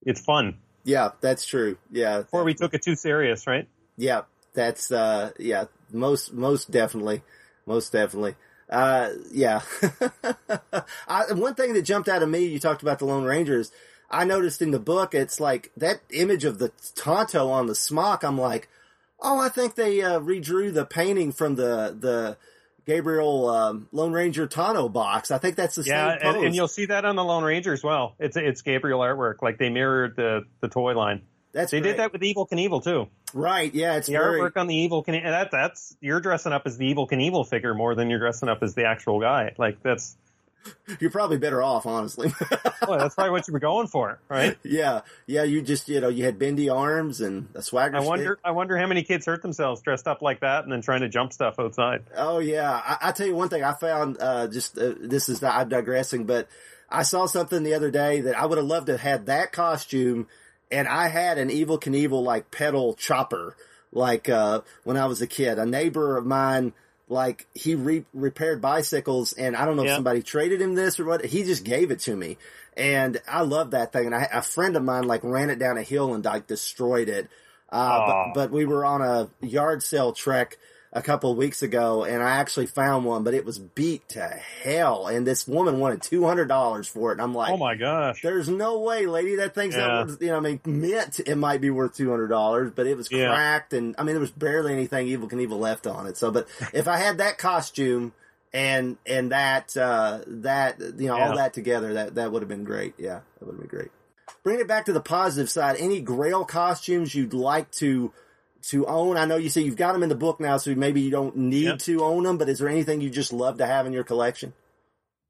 it's fun. Yeah, that's true. Yeah. Before we took it too serious, right? Yeah, that's uh yeah, most most definitely. Most definitely. Uh yeah. [LAUGHS] I, one thing that jumped out of me, you talked about the Lone Rangers. I noticed in the book it's like that image of the Tonto on the smock, I'm like, "Oh, I think they uh, redrew the painting from the the Gabriel um, Lone Ranger Tonto box. I think that's the Yeah, same pose." and, and you'll see that on the Lone Ranger as well. It's it's Gabriel artwork, like they mirrored the the toy line. that's They great. did that with Evel Knievel too. right. Yeah, it's The very artwork on the Evel Knievel, that that's you're dressing up as the Evel Knievel figure more than you're dressing up as the actual guy. Like that's [LAUGHS] you're probably better off, honestly. [LAUGHS] well, that's probably what you were going for, right? yeah, yeah. You just you know you had bendy arms and a swagger. I stick. wonder I wonder how many kids hurt themselves dressed up like that and then trying to jump stuff outside. Oh yeah, I, I tell you one thing I found. Uh, just uh, this is I'm digressing, but I saw something the other day that I would have loved to have had that costume, and I had an Evel Knievel like pedal chopper, like uh, when I was a kid. A neighbor of mine. Like he re- repaired bicycles, and I don't know if somebody traded him this or what. He just gave it to me, and I love that thing. And I, a friend of mine like ran it down a hill and like destroyed it. Uh, but, but we were on a yard sale trek a couple of weeks ago and I actually found one, but it was beat to hell. And this woman wanted $200 for it. And I'm like, Oh my gosh. there's no way, lady. That thing's Yeah. not worth, you know, I mean, mint it might be worth $200, but it was Yeah. cracked. And I mean, there was barely anything Evel Knievel left on it. So, but [LAUGHS] if I had that costume and, and that, uh, that, you know, Yeah. all that together, that, that would have been great. Yeah, that would have been great. Bring it back to the positive side, any Grail costumes you'd like to to own? I know you say you've got them in the book now, so maybe you don't need Yep. to own them. But is there anything you just love to have in your collection?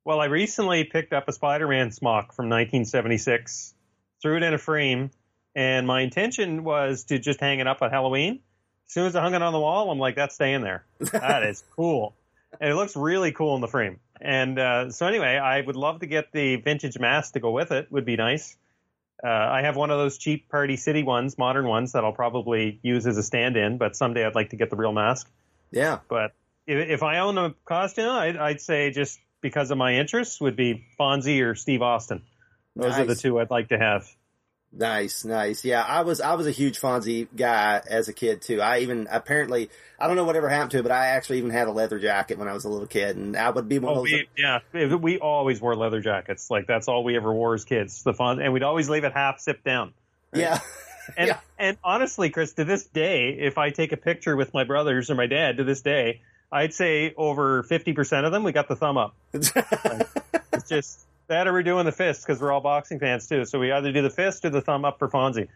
Well, I recently picked up a Spider-Man smock from 1976, threw it in a frame, and my intention was to just hang it up at Halloween. As soon as I hung it on the wall, I'm like, that's staying there. That is [LAUGHS] cool. And it looks really cool in the frame. And uh, so anyway, I would love to get the vintage mask to go with it. Would be nice. Uh, I have one of those cheap Party City ones, modern ones that I'll probably use as a stand-in. But someday I'd like to get the real mask. Yeah, But if, if I own a costume, I'd, I'd say just because of my interests would be Fonzie or Steve Austin. Those are the two I'd like to have. Nice, nice. Yeah, I was I was a huge Fonzie guy as a kid too. I even apparently I don't know whatever happened to it, but I actually even had a leather jacket when I was a little kid, and I would be one Oh, of those. we, yeah, we always wore leather jackets. Like that's all we ever wore as kids. The Fonz, and we'd always leave it half zipped down. yeah, [LAUGHS] [LAUGHS] And Yeah. and honestly, Chris, to this day, if I take a picture with my brothers or my dad, to this day, I'd say over fifty percent of them we got the thumb up. [LAUGHS] It's just that or we're doing the fist because we're all boxing fans too. So we either do the fist or the thumb up for Fonzie.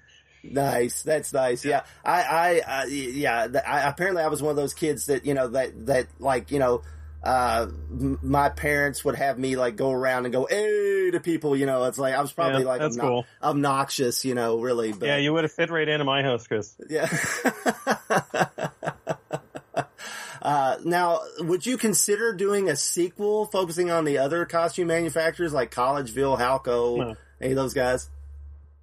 Nice. That's nice. Yeah. I, I, uh, yeah. I, apparently I was one of those kids that, you know, that, that like, you know, uh, m- my parents would have me like go around and go, hey to people, you know, it's like, I was probably Yeah, like obno- cool. obnoxious, you know, really, but Yeah, you would have fit right into my house, Chris. yeah. [LAUGHS] Uh, now, would you consider doing a sequel focusing on the other costume manufacturers like Collegeville, Halco, No. any of those guys?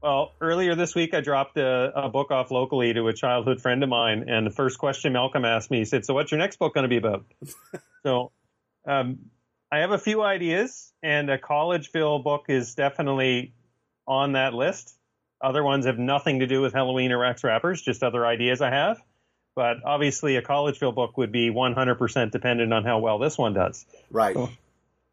Well, earlier this week, I dropped a, a book off locally to a childhood friend of mine, and the first question Malcolm asked me, he said, "So, what's your next book going to be about?" [LAUGHS] so, um, I have a few ideas, and a Collegeville book is definitely on that list. Other ones have nothing to do with Halloween or X Rappers, just other ideas I have. But obviously, a Collegeville book would be 100% dependent on how well this one does. Right. Oh.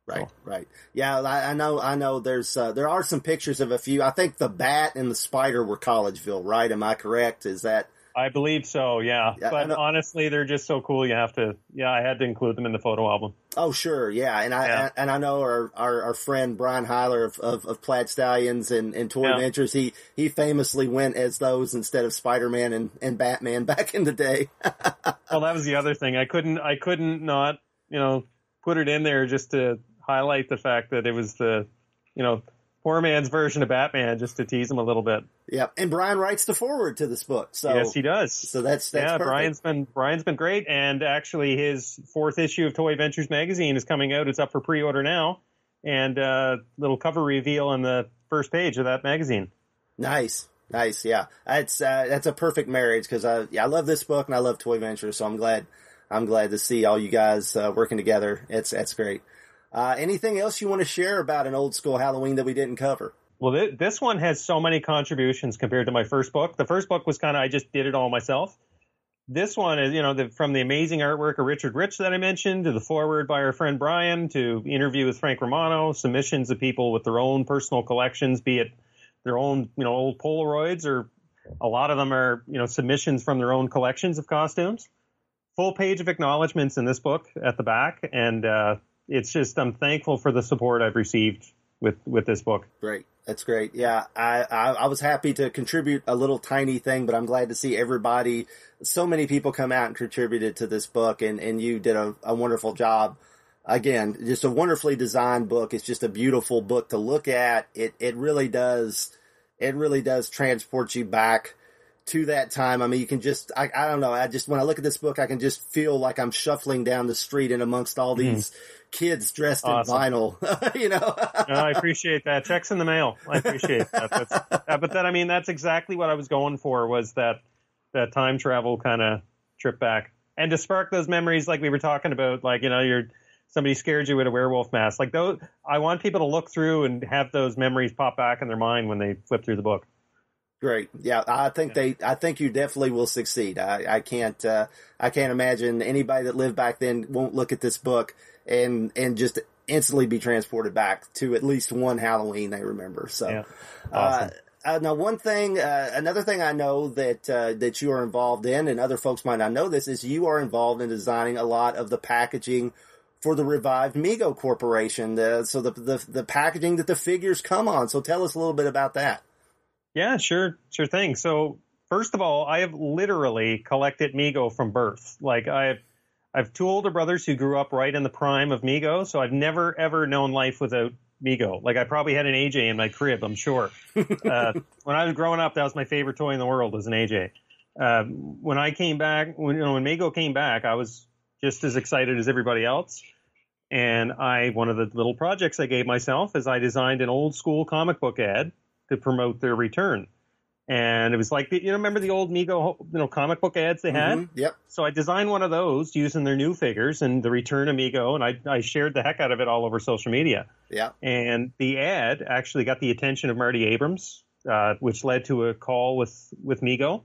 Right, right. Yeah, I, I know, I know there's, uh, there are some pictures of a few. I think the bat and the spider were Collegeville, right? Am I correct? Is that, I believe so, yeah. Yeah, but honestly, they're just so cool. You have to, yeah, I had to include them in the photo album. Oh, sure. Yeah. And I, Yeah. and I know our, our, our friend Brian Heiler of, of, of Plaid Stallions and, and Toy Yeah. Ventures, he, he famously went as those instead of Spider-Man and, and Batman [LAUGHS] back in the day. [LAUGHS] Well, that was the other thing. I couldn't, I couldn't not, you know, put it in there just to highlight the fact that it was the, you know, poor man's version of Batman, just to tease him a little bit. yep. And Brian writes the forward to this book. So, yes, he does. so that's, that's yeah, perfect. Brian's been Brian's been great, and actually his fourth issue of Toy Ventures magazine is coming out. It's up for pre-order now, and uh, little cover reveal on the first page of that magazine. Nice, nice. Yeah, that's uh, that's a perfect marriage because I yeah I love this book and I love Toy Venture, so I'm glad I'm glad to see all you guys uh, working together. It's that's great. Uh, anything else you want to share about an old school Halloween that we didn't cover? Well, th- this one has so many contributions compared to my first book. The first book was kind of I just did it all myself. This one is, you know, the, from the amazing artwork of Richard Rich that I mentioned, to the foreword by our friend Brian, to interview with Frank Romano, submissions of people with their own personal collections, be it their own, you know, old Polaroids, or a lot of them are, you know, submissions from their own collections of costumes. Full page of acknowledgments in this book at the back, and uh, it's just I'm thankful for the support I've received with with this book. Great. That's great. Yeah, I, I, I was happy to contribute a little tiny thing, but I'm glad to see everybody, so many people come out and contributed to this book, and and you did a, a wonderful job. Again, just a wonderfully designed book. It's just a beautiful book to look at. It it really does, it really does transport you back to that time. I mean, you can just, I, I don't know. I just, when I look at this book, I can just feel like I'm shuffling down the street and amongst all these mm. kids dressed awesome. in vinyl, [LAUGHS] you know? no, I appreciate that. Checks in the mail. I appreciate that. That's, but then, I mean, that's exactly what I was going for was that, that time travel kind of trip back and to spark those memories like we were talking about, like, you know, you're, somebody scared you with a werewolf mask. Like those, I want people to look through and have those memories pop back in their mind when they flip through the book. Great. Yeah, I think yeah. they, I think you definitely will succeed. I, I can't, uh, I can't imagine anybody that lived back then won't look at this book and, and just instantly be transported back to at least one Halloween they remember. So, yeah. awesome. uh, uh, now one thing, uh, another thing I know that, uh, that you are involved in and other folks might not know this is you are involved in designing a lot of the packaging for the revived Mego Corporation. The, so the, the, the packaging that the figures come on. So tell us a little bit about that. Yeah, sure, sure thing. So first of all, I have literally collected Mego from birth. Like I have, I have two older brothers who grew up right in the prime of Mego, so I've never ever known life without Mego. Like I probably had an AJ in my crib, I'm sure. [LAUGHS] uh, when I was growing up, that was my favorite toy in the world, was an AJ. Uh, when I came back, when you know, when Mego came back, I was just as excited as everybody else. And I, one of the little projects I gave myself is I designed an old school comic book ad to promote their return. And it was like, you know, remember the old Mego, you know, comic book ads they had? Mm-hmm. Yep. So I designed one of those using their new figures and the return of Mego, and I, I shared the heck out of it all over social media. Yeah. And the ad actually got the attention of Marty Abrams, uh, which led to a call with, with Mego.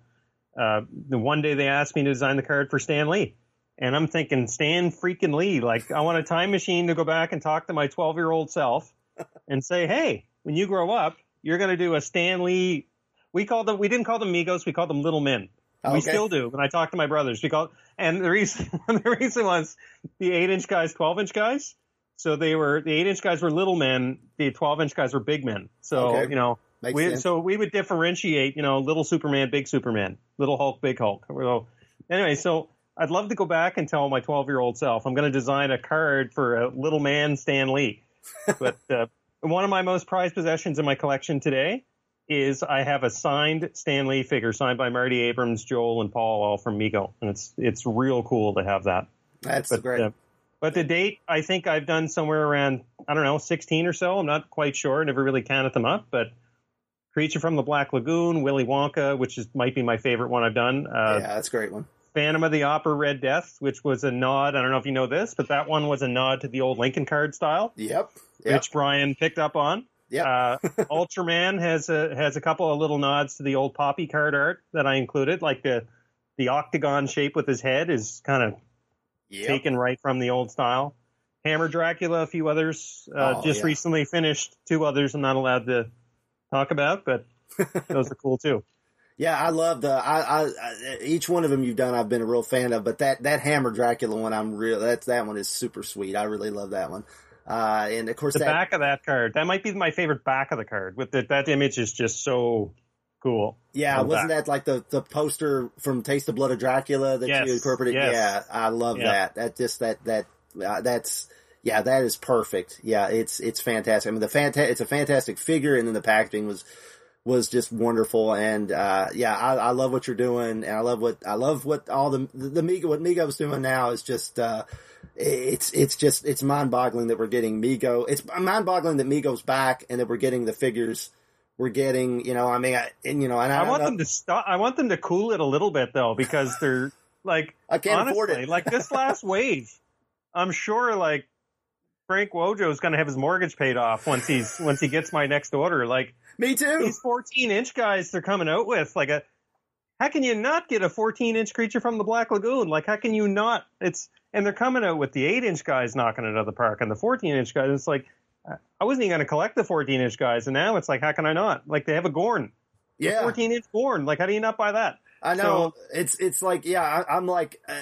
Uh, the one day they asked me to design the card for Stan Lee. And I'm thinking, Stan freaking Lee, like I want a time machine to go back and talk to my 12 year old self [LAUGHS] and say, hey, when you grow up, you're going to do a Stan Lee. We called them. We didn't call them Megos. We called them Little Men. Okay. We still do. When I talk to my brothers, we call. And the reason [LAUGHS] the reason was the eight inch guys, twelve inch guys. So they were the eight inch guys were little men. The twelve inch guys were big men. So okay. you know. we, so we would differentiate, you know, little Superman, big Superman, little Hulk, big Hulk. So anyway, so I'd love to go back and tell my 12 year old self I'm going to design a card for a little man Stan Lee. But uh, one of my most prized possessions in my collection today is I have a signed Stan Lee figure signed by Marty Abrams, Joel, and Paul, all from Mego, and it's it's real cool to have that. That's but, great. Uh, but the date, I think I've done somewhere around I don't know, 16 or so. I'm not quite sure. Never really counted them up, but Creature from the Black Lagoon, Willy Wonka, which is might be my favorite one I've done. Uh, yeah, that's a great one. Phantom of the Opera Red Death, which was a nod. I don't know if you know this, but that one was a nod to the old Lincoln card style. Yep. yep. Which Brian picked up on. Yeah. uh, [LAUGHS] Ultraman has a has a couple of little nods to the old Popy card art that I included, like the the octagon shape with his head is kind of yep. taken right from the old style. Hammer Dracula, a few others. Uh, oh, just yeah. recently finished two others I'm not allowed to talk about, but [LAUGHS] those are cool too. Yeah, I love the I, I, each one of them you've done. I've been a real fan of, but that that Hammer Dracula one, I'm real. That's that one is super sweet. I really love that one. Uh, and of course, the that, back of that card that might be my favorite back of the card. With the, that image is just so cool. Yeah, wasn't that. that like the the poster from Taste of Blood of Dracula that yes, you incorporated? Yes. Yeah, I love yeah. that. That just that that uh, that's yeah, that is perfect. Yeah, it's it's fantastic. I mean, the fanta- it's a fantastic figure, and then the packaging was was just wonderful. And, uh, yeah, I, I, love what you're doing. And I love what, I love what all the, the, the Mego, what Mego's doing now is just, uh, it's, it's just, it's mind boggling that we're getting Mego. It's mind boggling that Mego's back and that we're getting the figures we're getting, you know, I mean, I, and you know, and I, I want them to stop. I want them to cool it a little bit though, because [LAUGHS] they're like, I can't honestly, afford it. like this last [LAUGHS] wave, I'm sure like Frank Wojo is going to have his mortgage paid off once he's once he gets my next order. Like Me too. these 14 inch guys they're coming out with, like a how can you not get a 14 inch creature from the Black Lagoon? Like how can you not? It's and they're coming out with the 8 inch guys knocking it out of the park and the 14 inch guys. It's like I wasn't even going to collect the 14 inch guys, and now it's like how can I not? Like they have a Gorn, Yeah. 14 inch Gorn. Like how do you not buy that? I know it's it's like yeah I, I'm like uh,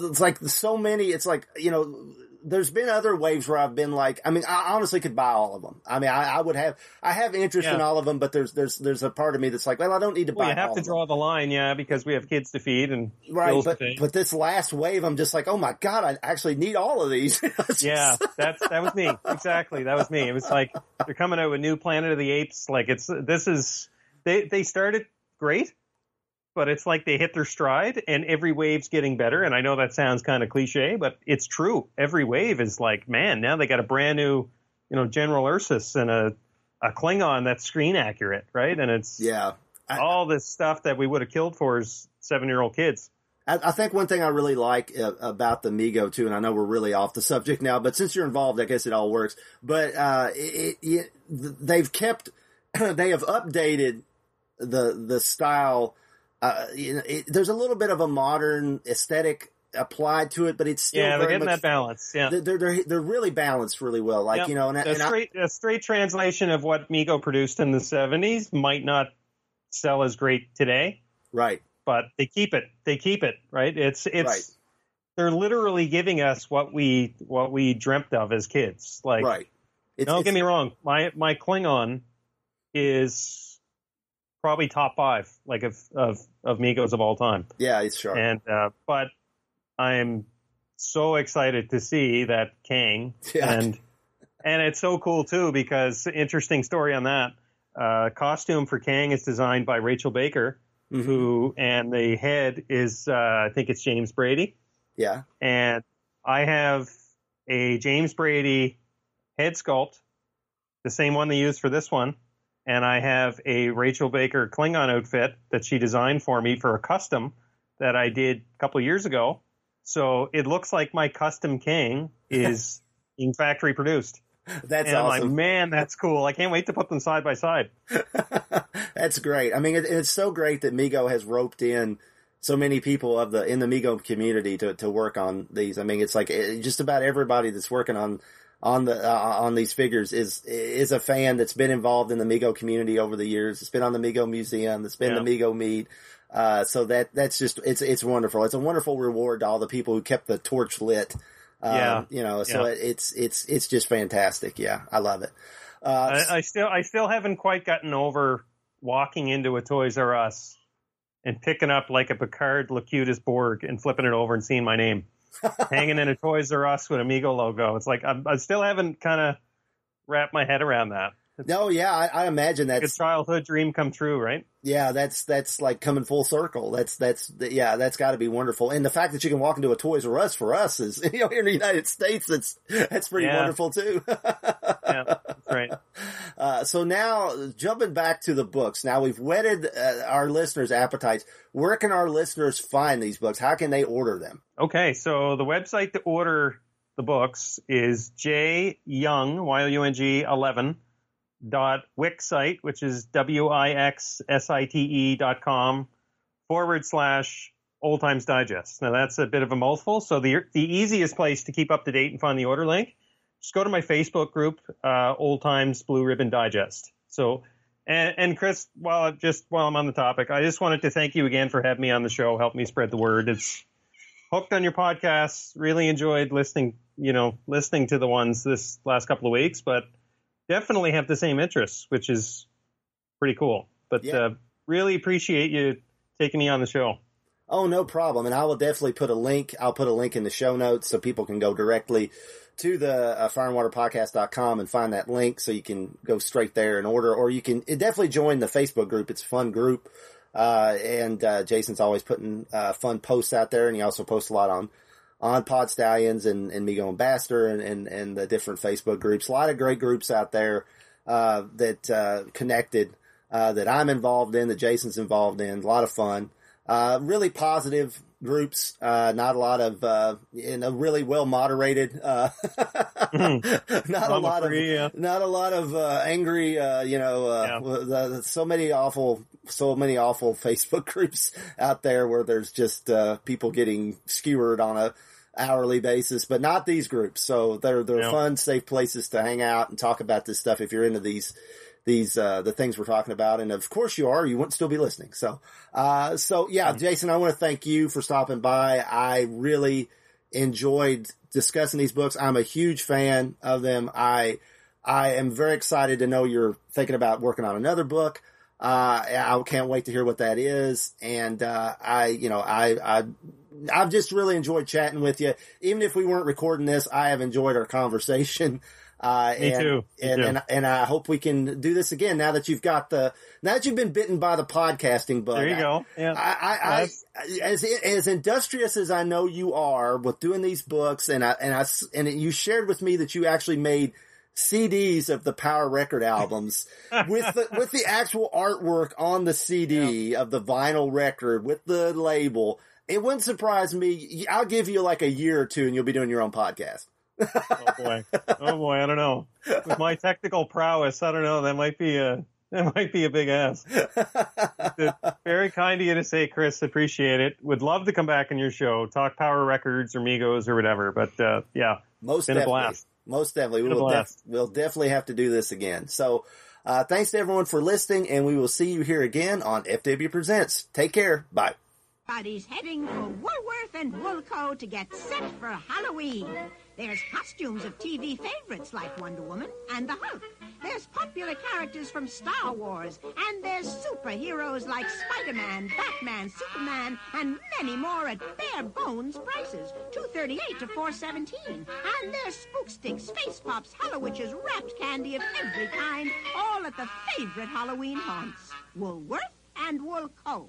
it's like so many it's like you know there's been other waves where I've been like I mean I honestly could buy all of them I mean I, I would have I have interest in all of them but there's there's there's a part of me that's like well I don't need to Well, buy you have to of them. draw the line, yeah, because we have kids to feed and right but but this last wave I'm just like oh my god I actually need all of these [LAUGHS] Yeah, that's that was me exactly. That was me. It was like they're coming out with new Planet of the Apes. Like it's this is they they started great, but it's like they hit their stride, and every wave's getting better. And I know that sounds kind of cliche, but it's true. Every wave is like, man, now they got a brand new, you know, General Ursus and a a Klingon that's screen accurate, right? And it's yeah I- all this stuff that we would have killed for as seven year old kids. I, I think one thing I really like uh, about the Mego too, and I know we're really off the subject now, but since you're involved, I guess it all works. But uh, it, it, they've kept, [CLEARS THROAT] they have updated the the style. Uh, you know, it, there's a little bit of a modern aesthetic applied to it, but it's still Yeah, they're getting much, that balance. Yeah. They're, they're they're really balanced really well. Like Yep. you know, and, a straight a straight translation of what Mego produced in the seventies might not sell as great today, right, but they keep it. They keep it right. It's it's Right. they're literally giving us what we what we dreamt of as kids. Like, right. It's, don't it's- get me wrong, my my Klingon is probably top five, like of of of Megos of all time. Yeah, it's sharp. And uh, but I'm so excited to see that Kang [LAUGHS] Yeah. and and it's so cool too because interesting story on that. Uh, costume for Kang is designed by Rachel Baker, Mhm. who and the head is uh, I think it's James Brady, yeah, and I have a James Brady head sculpt, the same one they used for this one, and I have a Rachel Baker Klingon outfit that she designed for me for a custom that I did a couple years ago. So it looks like my custom Kang is [LAUGHS] being factory produced. that's and I'm awesome. like, man, that's cool. I can't wait to put them side by side. [LAUGHS] That's great. I mean, it, it's so great that Mego has roped in so many people of the in the Mego community to to work on these. I mean, it's like eh, just about everybody that's working on on the uh, on these figures is is a fan that's been involved in the Mego community over the years. It's been on the Mego Museum. It's been Yeah. the Mego Meet. Uh, so that that's just it's it's wonderful. It's a wonderful reward to all the people who kept the torch lit. Um, Yeah. you know, so Yeah. it's it's it's just fantastic. Yeah, I love it. Uh, I, I still I still haven't quite gotten over walking into a Toys R Us and picking up like a Picard Locutus Borg and flipping it over and seeing my name hanging in a Toys R Us with a Mego logo. It's like I'm, I still haven't kind of wrapped my head around that. no, yeah, I, I imagine Like a that's childhood dream come true, right? Yeah, that's that's like coming full circle. That's that's yeah, that's got to be wonderful. And the fact that you can walk into a Toys R Us for us is [LAUGHS] you know here in the United States, that's that's pretty Yeah. wonderful too. [LAUGHS] Yeah, that's right. [LAUGHS] uh, so now jumping back to the books. Now we've whetted uh, our listeners' appetites. Where can our listeners find these books? How can they order them? Okay, so the website to order the books is J Young Y O U N G eleven dot wixsite, which is W I X S I T E dot com forward slash Old Times Digest. Now that's a bit of a mouthful. So the the easiest place to keep up to date and find the order link, just go to my Facebook group, uh, Old Times Blue Ribbon Digest. So. And, and Chris, while just while I'm on the topic, I just wanted to thank you again for having me on the show. Help me spread the word. It's hooked on your podcasts. Really enjoyed listening, you know, listening to the ones this last couple of weeks, but definitely have the same interests, which is pretty cool. But Yeah. uh, really appreciate you taking me on the show. Oh, no problem. And I will definitely put a link. I'll put a link in the show notes so people can go directly to the uh, fireandwaterpodcast.com and find that link so you can go straight there and order, or you can definitely join the Facebook group. It's a fun group. Uh, and, uh, Jason's always putting, uh, fun posts out there and he also posts a lot on, on Plaid Stallions and, and Mego Ambassador and, and, and the different Facebook groups. A lot of great groups out there, uh, that, uh, connected, uh, that I'm involved in, that Jason's involved in. A lot of fun uh, really positive groups, uh, not a lot of, uh, in a really well moderated, uh, [LAUGHS] not a lot free, of, yeah. not a lot of, uh, angry, uh, you know, uh, Yeah. so many awful, so many awful [LAUGHS] Facebook groups out there where there's just, uh, people getting skewered on a hourly basis, but not these groups. So they're, they're Yeah. fun, safe places to hang out and talk about this stuff if you're into these, these, uh, the things we're talking about. And of course you are, you wouldn't still be listening. So, uh, so yeah, Jason, I want to thank you for stopping by. I really enjoyed discussing these books. I'm a huge fan of them. I, I am very excited to know you're thinking about working on another book. Uh, I can't wait to hear what that is. And, uh, I, you know, I, I, I've just really enjoyed chatting with you. Even if we weren't recording this, I have enjoyed our conversation. [LAUGHS] Uh, Me and, too. Me and, too. and, and I hope we can do this again now that you've got the, now that you've been bitten by the podcasting bug. There you go. Yeah. I, I, I, as as industrious as I know you are with doing these books, and I and I and you shared with me that you actually made CDs of the Power Record albums [LAUGHS] with the with the actual artwork on the CD of the vinyl record with the label. It wouldn't surprise me. I'll give you like a year or two, and you'll be doing your own podcast. Oh boy. Oh boy. I don't know. With my technical prowess, I don't know. That might be a that might be a big ask. Very kind of you to say, Chris. Appreciate it. Would love to come back on your show, talk Power Records or Megos or whatever. But uh, yeah, Most Been a definitely. blast. Most definitely. We'll, def- we'll definitely have to do this again. So, uh, thanks to everyone for listening and we will see you here again on FW Presents. Take care. Bye. Everybody's heading for Woolworth and Woolco to get set for Halloween. There's costumes of TV favorites like Wonder Woman and the Hulk. There's popular characters from Star Wars, and there's superheroes like Spider-Man, Batman, Superman, and many more at bare bones prices, two thirty-eight to four seventeen. And there's Spook Sticks, face Pops, Hallowitches, wrapped candy of every kind, all at the favorite Halloween haunts, Woolworth and Woolco.